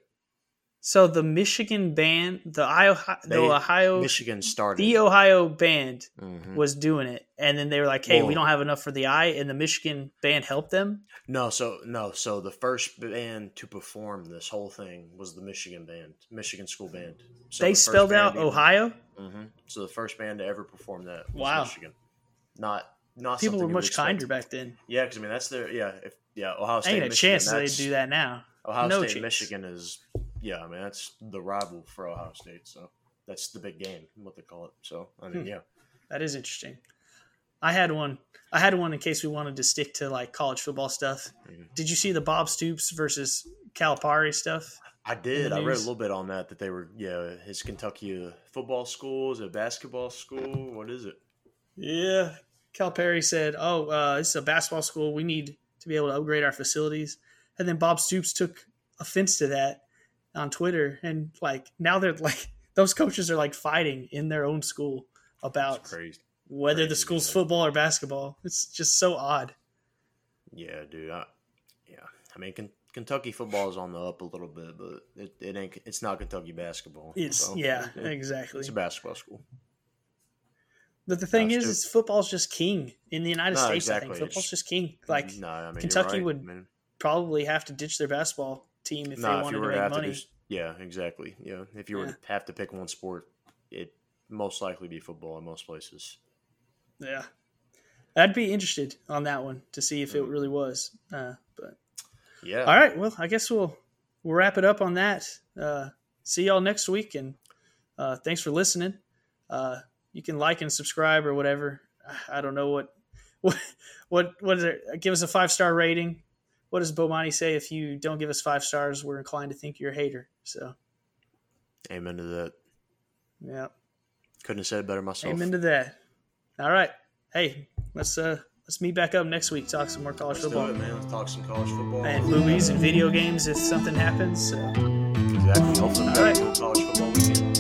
Speaker 1: So the Michigan band, the Ohio, the
Speaker 2: They-
Speaker 1: Ohio,
Speaker 2: Michigan started.
Speaker 1: the Ohio band
Speaker 2: Mhm.
Speaker 1: was doing it, and then they were like, "Hey, we don't have enough for the I," and the Michigan band helped them.
Speaker 2: No, so no, so the first band to perform this whole thing was the Michigan band, Michigan School Band. So
Speaker 1: they
Speaker 2: the
Speaker 1: spelled out
Speaker 2: to-
Speaker 1: Ohio.
Speaker 2: Mhm. So the first band to ever perform that was
Speaker 1: Wow.
Speaker 2: Michigan. Not not
Speaker 1: People were much kinder back then.
Speaker 2: Yeah, because I mean that's their yeah if yeah Ohio State
Speaker 1: Ain't a
Speaker 2: Michigan,
Speaker 1: chance they do that now.
Speaker 2: Ohio
Speaker 1: No
Speaker 2: State
Speaker 1: chance.
Speaker 2: Michigan is yeah I mean that's the rival for Ohio State so that's the big game what they call it so I mean
Speaker 1: Hmm.
Speaker 2: yeah
Speaker 1: That is interesting. I had one. I had one in case we wanted to stick to like college football stuff. Did you see the Bob Stoops versus Calipari stuff?
Speaker 2: I did I read a little bit on that that they were yeah his Kentucky uh, football school is a basketball school what is it
Speaker 1: Yeah. Calipari said, "Oh, uh, this is a basketball school. We need to be able to upgrade our facilities." And then Bob Stoops took offense to that on Twitter, and like now they're like those coaches are like fighting in their own school about
Speaker 2: it's crazy
Speaker 1: whether the school's
Speaker 2: man.
Speaker 1: football or basketball. It's just so odd.
Speaker 2: Yeah, dude. I, yeah, I mean, Kentucky football is on the up a little bit, but it, it ain't. It's not Kentucky basketball.
Speaker 1: It's so, yeah, it, exactly.
Speaker 2: It's a basketball school.
Speaker 1: But the thing is, is football's just king in the United no, States. Exactly. I think football's it's, just king. Like no, I mean, Kentucky right. would I mean, probably have to ditch their basketball team if no, they wanted if to make money. To do,
Speaker 2: yeah, exactly. Yeah, if you were yeah. to have to pick one sport, it most likely be football in most places.
Speaker 1: Yeah, I'd be interested on that one to see if it mm. really was. Uh, but
Speaker 2: yeah.
Speaker 1: All right. Well, I guess we'll we'll wrap it up on that. Uh, see y'all next week, and uh, thanks for listening. Uh, you can like and subscribe or whatever. I don't know what what what what is it? Give us a five star rating. What does Bomani say? If you don't give us five stars, we're inclined to think you're a hater. So,
Speaker 2: amen to that.
Speaker 1: Yeah.
Speaker 2: Couldn't have said it better myself.
Speaker 1: Amen to that. All right. Hey, let's uh let's meet back up next week. Talk some more college
Speaker 2: let's
Speaker 1: football.
Speaker 2: Do it, man. Let's talk some college football
Speaker 1: and movies and video games if something happens. So.
Speaker 2: Exactly. Hopefully,
Speaker 1: all right.
Speaker 2: College football weekend.